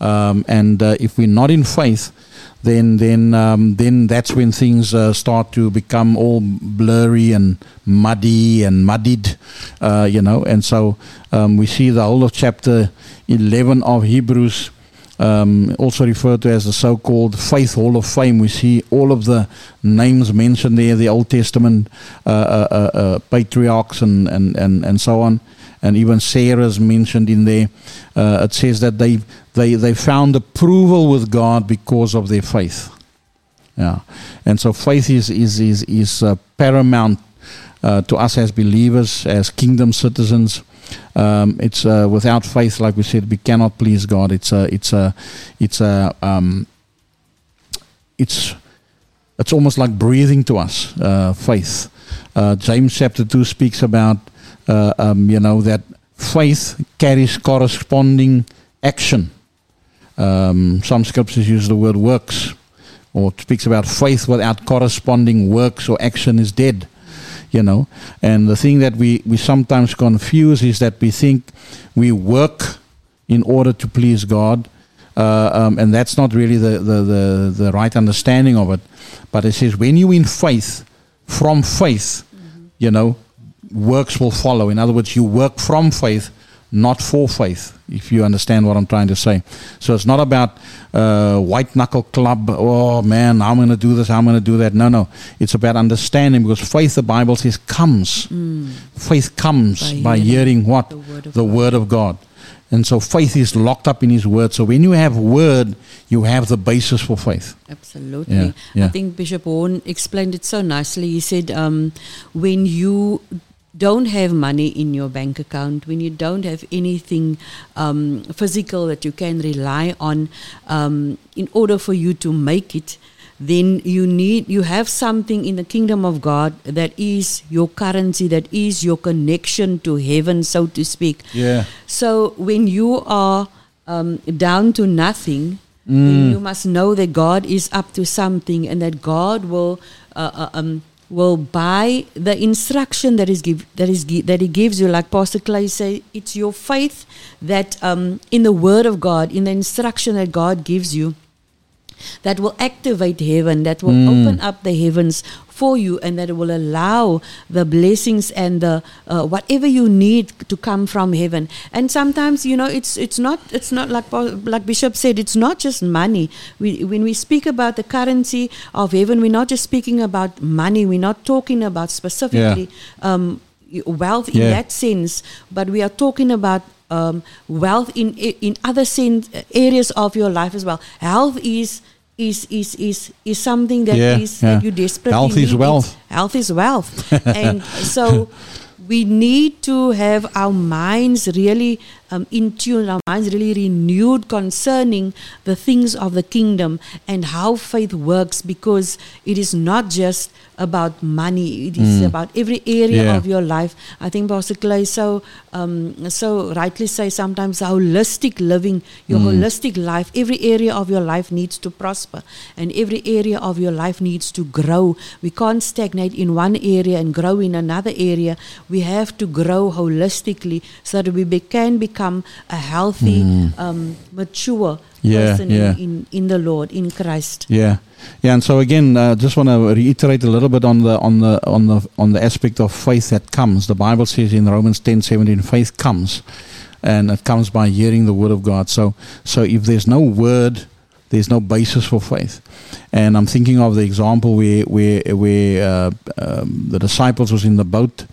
Um, and uh, if we're not in faith, then then um, then that's when things uh, start to become all blurry and muddy and muddied, uh, you know. And so um, we see the whole of chapter eleven of Hebrews. Um, also referred to as the so-called Faith Hall of Fame. We see all of the names mentioned there, the Old Testament uh, uh, uh, uh, patriarchs and, and, and, and so on, and even Sarah's mentioned in there. Uh, it says that they, they, they found approval with God because of their faith. Yeah, and so faith is is is is uh, paramount uh, to us as believers, as kingdom citizens. Um, it's uh, without faith, like we said, we cannot please God. It's a it's a it's a um, it's it's almost like breathing to us. Uh, faith. Uh, James chapter two speaks about uh, um, you know that faith carries corresponding action. Um, some scriptures use the word works, or it speaks about faith without corresponding works or action is dead. You know, and the thing that we, we sometimes confuse is that we think we work in order to please God, uh, um, and that's not really the, the, the, the right understanding of it. But it says when you in faith, from faith, you know, works will follow. In other words, you work from faith, not for faith, if you understand what I'm trying to say. So it's not about uh, white knuckle club, oh man, I'm going to do this, I'm going to do that. No, no. It's about understanding because faith, the Bible says, comes. Mm. Faith comes By by, hearing hearing, what? the word of the word of God. And so faith is locked up in His word. So when you have word, you have the basis for faith. Absolutely. Yeah, yeah. I think Bishop Owen explained it so nicely. He said, um, when you don't have money in your bank account, when you don't have anything um, physical that you can rely on um, in order for you to make it, then you need you have something in the kingdom of God that is your currency, that is your connection to heaven, so to speak. Yeah. So when you are um, down to nothing, then Mm. you must know that God is up to something, and that God will uh, uh, um, will buy the instruction that is give that is that He gives you. Like Pastor Clay say, it's your faith that um, in the Word of God, in the instruction that God gives you, that will activate heaven, that will Mm. open up the heavens for you, and that will allow the blessings and the uh, whatever you need to come from heaven. And sometimes, you know, it's it's not it's not like like Bishop said, it's not just money. We when we speak about the currency of heaven, we're not just speaking about money. We're not talking about specifically um, wealth in Yeah. that sense, but we are talking about um, wealth in in other sense, areas of your life as well. Health is is is is is something that is Yeah, that yeah. you desperately Health is need. wealth. It's- Health is wealth, and so we need to have our minds really um, in tune, our minds really renewed concerning the things of the kingdom and how faith works because it is not just about money, it is Mm. about every area Yeah. of your life. I think Pastor Clay so um, so rightly say sometimes holistic living, your Mm. holistic life, every area of your life needs to prosper and every area of your life needs to grow. We can't stagnate in one area and grow in another area. We have to grow holistically so that we be, can become a healthy, Mm. um, mature Yeah, person yeah. In, in, in the Lord, in Christ. Yeah, yeah, and so again, uh, just want to reiterate a little bit on the on the on the on the aspect of faith that comes. The Bible says in Romans ten seventeen, faith comes, and it comes by hearing the word of God. So so if there's no word, there's no basis for faith. And I'm thinking of the example where where where uh, um, the disciples was in the boat.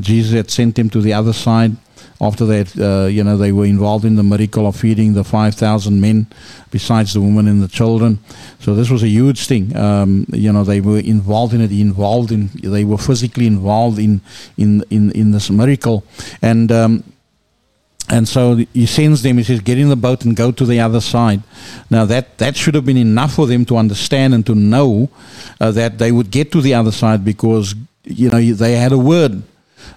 Jesus had sent them to the other side after that, uh, you know, they were involved in the miracle of feeding the 5,000 men, besides the women and the children. So this was a huge thing. Um, you know, they were involved in it, involved in, they were physically involved in, in, in, in this miracle. And, um, and so he sends them, he says, get in the boat and go to the other side. Now, that, that should have been enough for them to understand and to know uh, that they would get to the other side because, you know, they had a word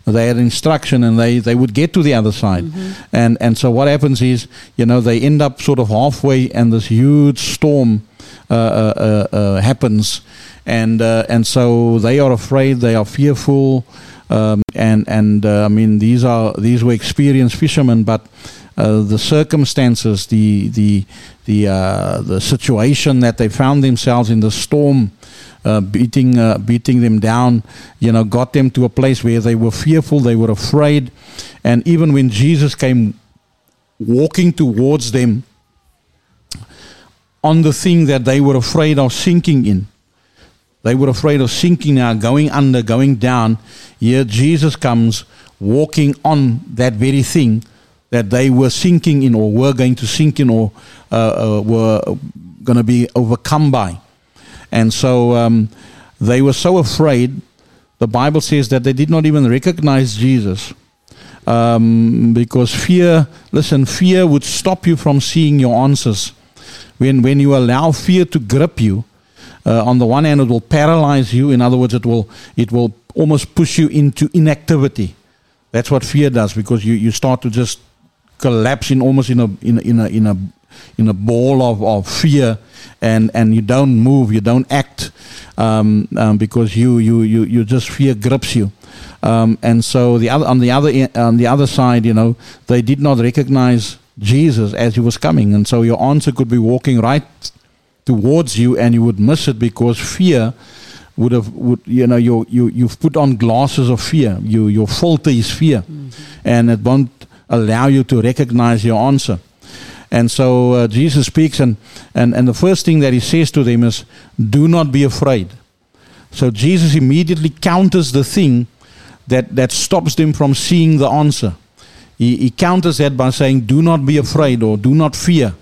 they had instruction and they, they would get to the other side. And and so what happens is, you know, they end up sort of halfway and this huge storm uh, uh, uh, uh, happens. And uh, and so they are afraid, they are fearful. Um, and and uh, I mean these are these were experienced fishermen, but uh, the circumstances, the the the uh, the situation that they found themselves in, the storm uh, beating uh, beating them down, you know, got them to a place where they were fearful, they were afraid, and even when Jesus came walking towards them on the thing that they were afraid of sinking in. They were afraid of sinking now, going under, going down. Here Jesus comes walking on that very thing that they were sinking in or were going to sink in or uh, uh, were going to be overcome by. And so um, they were so afraid, the Bible says that they did not even recognize Jesus. Um, because fear, listen, fear would stop you from seeing your answers. When, when you allow fear to grip you, uh, on the one hand, it will paralyze you. In other words, it will, it will almost push you into inactivity. That's what fear does because you, you start to just collapse in almost in a, in a, in a, in a, in a ball of, of fear and, and you don't move, you don't act um, um, because you, you, you, you just fear grips you. Um, and so the other, on the other on the other side, you know, they did not recognize Jesus as he was coming, and so your answer could be walking right towards you, and you would miss it because fear would have would you know you you you've put on glasses of fear. You your filter is fear, and it won't allow you to recognize your answer. And so uh, Jesus speaks, and, and, and the first thing that he says to them is, Do not be afraid. So Jesus immediately counters the thing that, that stops them from seeing the answer. He, he counters that by saying, Do not be afraid or do not fear.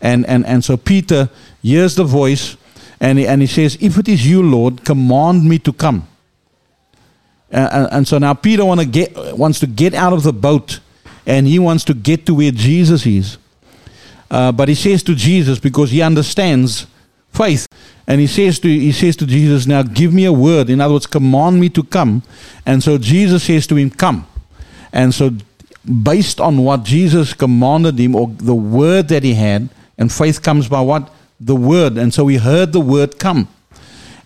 And, and, and so Peter hears the voice and he, and he says, If it is you, Lord, command me to come. Uh, and, and so now Peter want to get, wants to get out of the boat and he wants to get to where Jesus is. Uh, but he says to Jesus because he understands faith, and he says to he says to Jesus, "Now give me a word." In other words, command me to come. And so Jesus says to him, "Come." And so, based on what Jesus commanded him, or the word that he had, and faith comes by what the word. And so he heard the word come,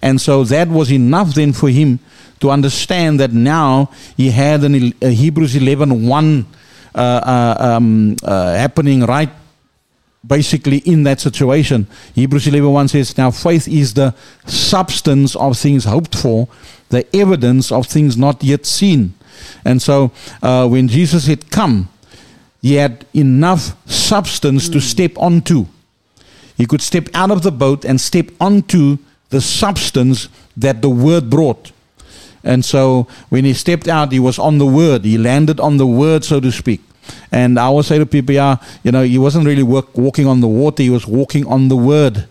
and so that was enough then for him to understand that now he had an, a Hebrews 11 1 uh, uh, um, uh, happening right basically in that situation. Hebrews 11.1 says, Now faith is the substance of things hoped for, the evidence of things not yet seen. And so uh, when Jesus had come, he had enough substance to step onto. He could step out of the boat and step onto the substance that the word brought. And so when he stepped out, he was on the word. He landed on the word, so to speak. And I always say to people, yeah, you know, he wasn't really work, walking on the water, he was walking on the word.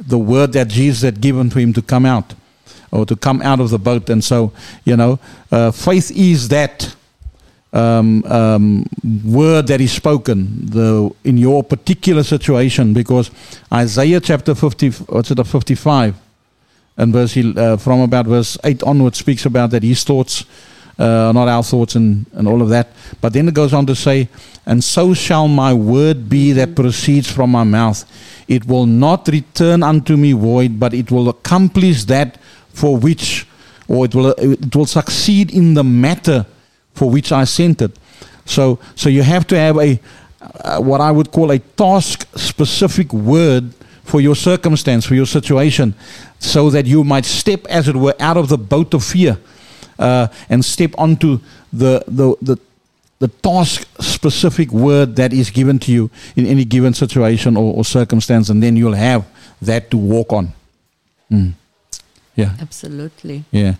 The word that Jesus had given to him to come out or to come out of the boat. And so, you know, uh, faith is that. um, um, word that is spoken the in your particular situation because Isaiah chapter 50 what's it 55 and verse uh, from about verse 8 onwards speaks about that his thoughts uh, not our thoughts and, and all of that but then it goes on to say and so shall my word be that proceeds from my mouth it will not return unto me void but it will accomplish that for which or it will it will succeed in the matter for which I sent it. So, so you have to have a uh, what I would call a task specific word for your circumstance, for your situation, so that you might step, as it were, out of the boat of fear uh, and step onto the the the the task specific word that is given to you in any given situation or, or circumstance, and then you'll have that to walk on. Mm. Yeah. Absolutely. Ja.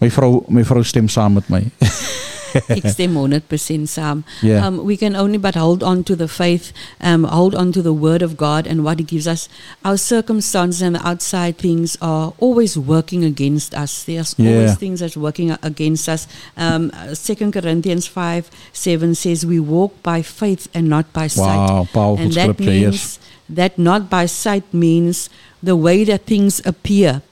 My vrou my vrou stem saam met my. Ek stem 100% saam. Yeah. Um, we can only but hold on to the faith, um, hold on to the word of God and what He gives us. Our circumstances and the outside things are always working against us. There's Yeah. always things that's working against us. Um, Second Corinthians 5 7 says, We walk by faith and not by sight. Wow, powerful and that scripture, means yes. that not by sight means the way that things appear.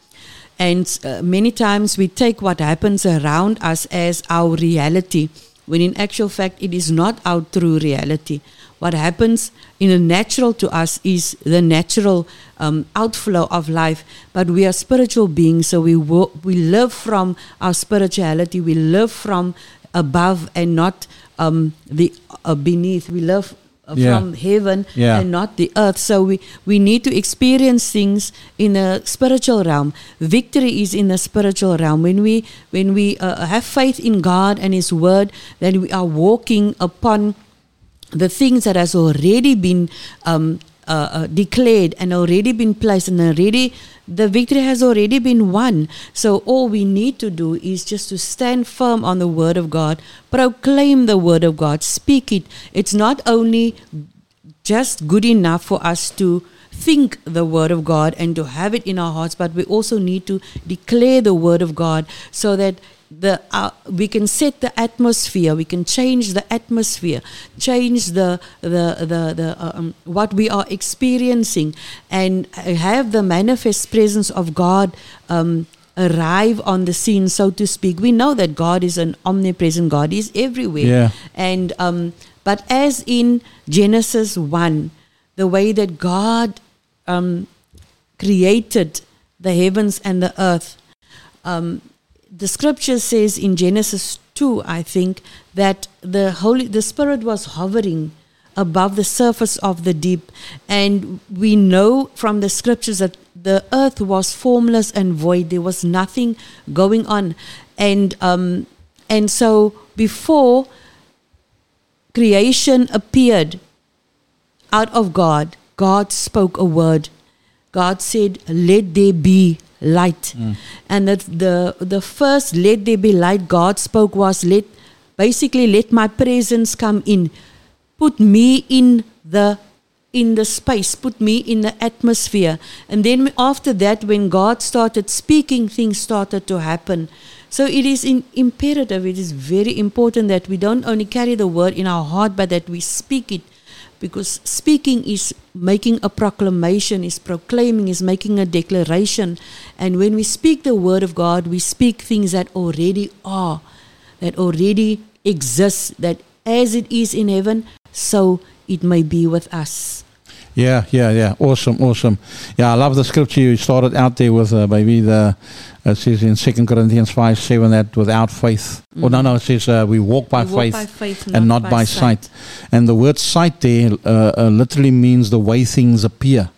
And uh, many times we take what happens around us as our reality, when in actual fact it is not our true reality. What happens in the natural to us is the natural um, outflow of life, but we are spiritual beings, so we wo- we live from our spirituality. We live from above and not um, the uh, beneath. We live Yeah. from heaven Yeah. and not the earth. So we, we need to experience things in the spiritual realm. Victory is in the spiritual realm. When we when we uh, have faith in God and His Word, then we are walking upon the things that has already been um, uh, uh, declared and already been placed and already the victory has already been won. So all we need to do is just to stand firm on the word of god proclaim the word of god speak it. It's not only just good enough for us to think the word of God and to have it in our hearts, but we also need to declare the word of God so that the uh, we can set the atmosphere, we can change the atmosphere, change the the the, the uh, um, what we are experiencing, and have the manifest presence of God. Um, arrive on the scene so to speak we know that god is an omnipresent god He's everywhere Yeah. and um, but as in Genesis 1, the way that God um, created the heavens and the earth, um, the scripture says in Genesis 2, I think, that the Holy the Spirit was hovering above the surface of the deep. And we know from the scriptures that the earth was formless and void. There was nothing going on. And um, and so before creation appeared out of God, God spoke a word. God said, Let there be light. Mm. And that the the first let there be light God spoke was let basically let my presence come in. Put me in the in the space, put me in the atmosphere. And then after that, when God started speaking, things started to happen. So it is in, imperative, it is very important that we don't only carry the word in our heart, but that we speak it. Because speaking is making a proclamation, is proclaiming, is making a declaration. And when we speak the word of God, we speak things that already are, that already exist, that as it is in heaven, so it may be with us. Yeah, yeah, yeah. Awesome, awesome. Yeah, I love the scripture you started out there with, uh, baby. The it says in Second Corinthians five seven that without faith. Oh no, no, it says uh, we walk by, We walk faith, by faith, and not not by by sight. And the word sight there uh, uh, literally means the way things appear.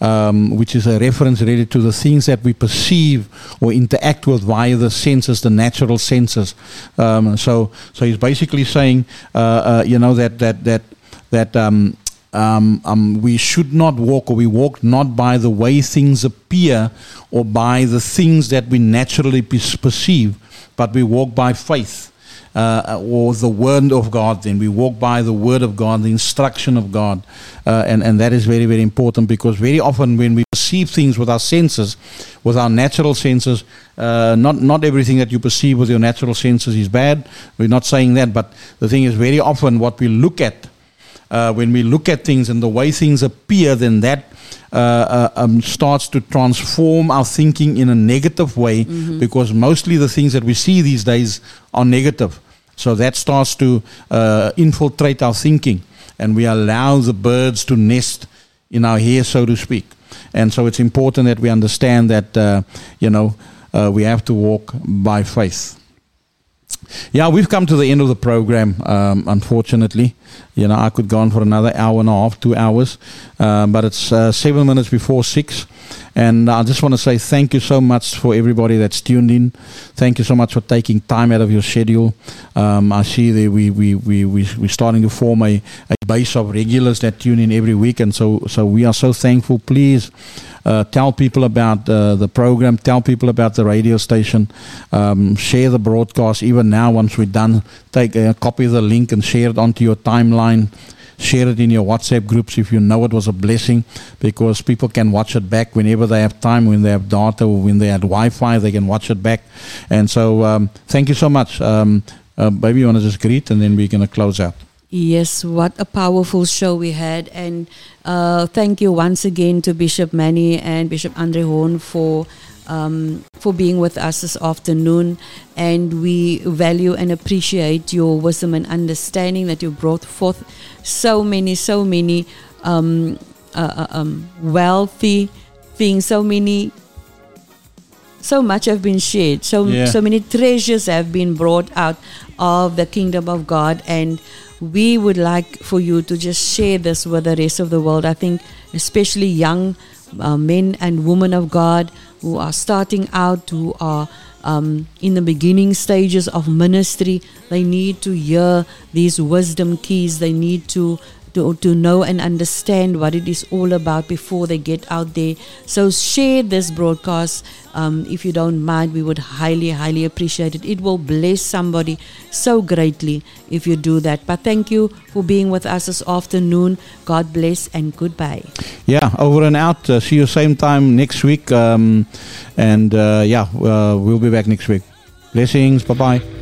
Um, which is a reference really to the things that we perceive or interact with via the senses, the natural senses. Um, so, so he's basically saying, uh, uh, you know, that that that that um, um, um, we should not walk, or we walk not by the way things appear, or by the things that we naturally perceive, but we walk by faith. uh, or the word of God, then we walk by the word of God, the instruction of God. Uh, and, and that is very, very important because very often when we perceive things with our senses, with our natural senses, uh, not, not everything that you perceive with your natural senses is bad. We're not saying that, but the thing is, very often what we look at, uh, when we look at things and the way things appear, then that uh, uh, um, starts to transform our thinking in a negative way Mhm. because mostly the things that we see these days are negative. So that starts to uh, infiltrate our thinking, and we allow the birds to nest in our hair, so to speak. And so it's important that we understand that, uh, you know, uh, we have to walk by faith. Yeah, we've come to the end of the program, um, unfortunately. You know, I could go on for another hour and a half, two hours, um, but it's uh, seven minutes before six. And I just want to say thank you so much for everybody that's tuned in. Thank you so much for taking time out of your schedule. Um, I see that we, we, we, we, we're starting to form a, a base of regulars that tune in every week. And so, so we are so thankful. Please uh, tell people about uh, the program, tell people about the radio station, um, share the broadcast. Even now, once we're done, take a copy of the link and share it onto your timeline. Share it in your WhatsApp groups if you know it was a blessing, because people can watch it back whenever they have time, when they have data when they have Wi-Fi, they can watch it back. And so, um, thank you so much. Um, uh, maybe you want to just greet, and then we're going to close out. Yes, what a powerful show we had. And uh, thank you once again to Bishop Manny and Bishop Andre Horne for. Um, for being with us this afternoon, and we value and appreciate your wisdom and understanding that you brought forth so many, so many um, uh, uh, um, wealthy things, so many so much have been shared so Yeah. so many treasures have been brought out of the kingdom of god and we would like for you to just share this with the rest of the world. I think especially young uh, men and women of god who are starting out who are um, in the beginning stages of ministry they need to hear these wisdom keys. They need to to, to know and understand what it is all about before they get out there. So share this broadcast um, if you don't mind. We would highly, highly appreciate it. It will bless somebody so greatly if you do that. But thank you for being with us this afternoon. God bless and goodbye. Yeah, over and out. Uh, see you same time next week. Um, and uh, yeah, uh, we'll be back next week. Blessings. Bye bye.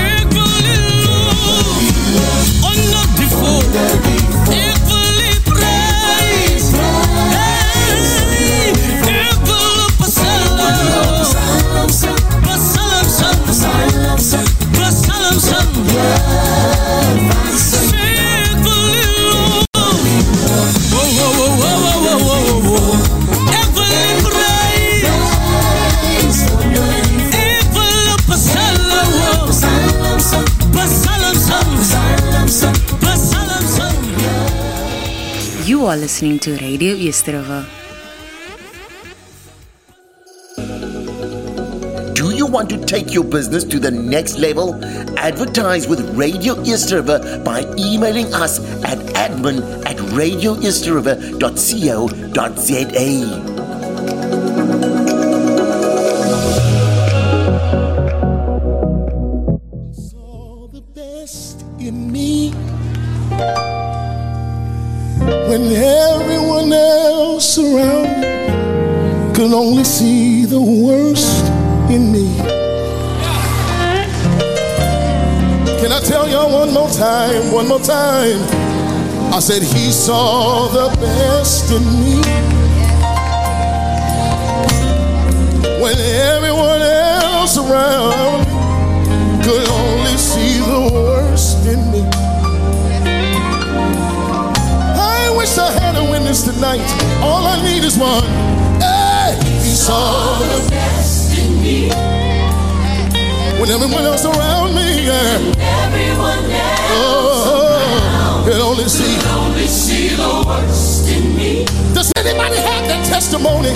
listening to Radio Easterova. Do you want to take your business to the next level? Advertise with Radio Easterriver by emailing us at admin at radioeasterriver.co.za. time? One more time. I said he saw the best in me when everyone else around could only see the worst in me. I wish I had a witness tonight. All I need is one. Hey, he saw the best in me. When everyone else around me, yeah. Everyone else Oh, can only see. Can only see the worst in me. Does anybody have that testimony?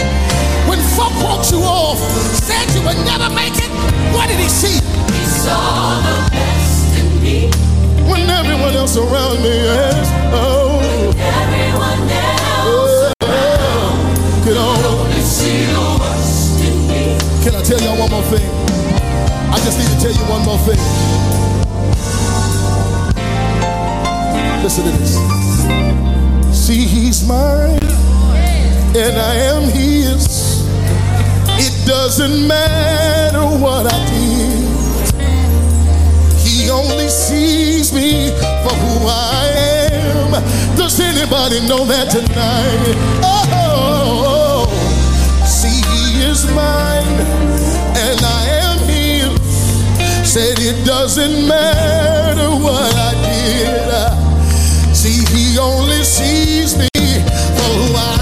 When folk wrote you off, said you would never make it, what did he see? He saw the best in me. When everyone else around me is, oh, Everyone else oh, can only only see the worst in me. Can I tell y'all one more thing? I just need to tell you one more thing. Listen to this. See, he's mine, and I am his. It doesn't matter what I did. He only sees me for who I am. Does anybody know that tonight? Oh, see, he is mine, said it doesn't matter what I did. See, he only sees me for who I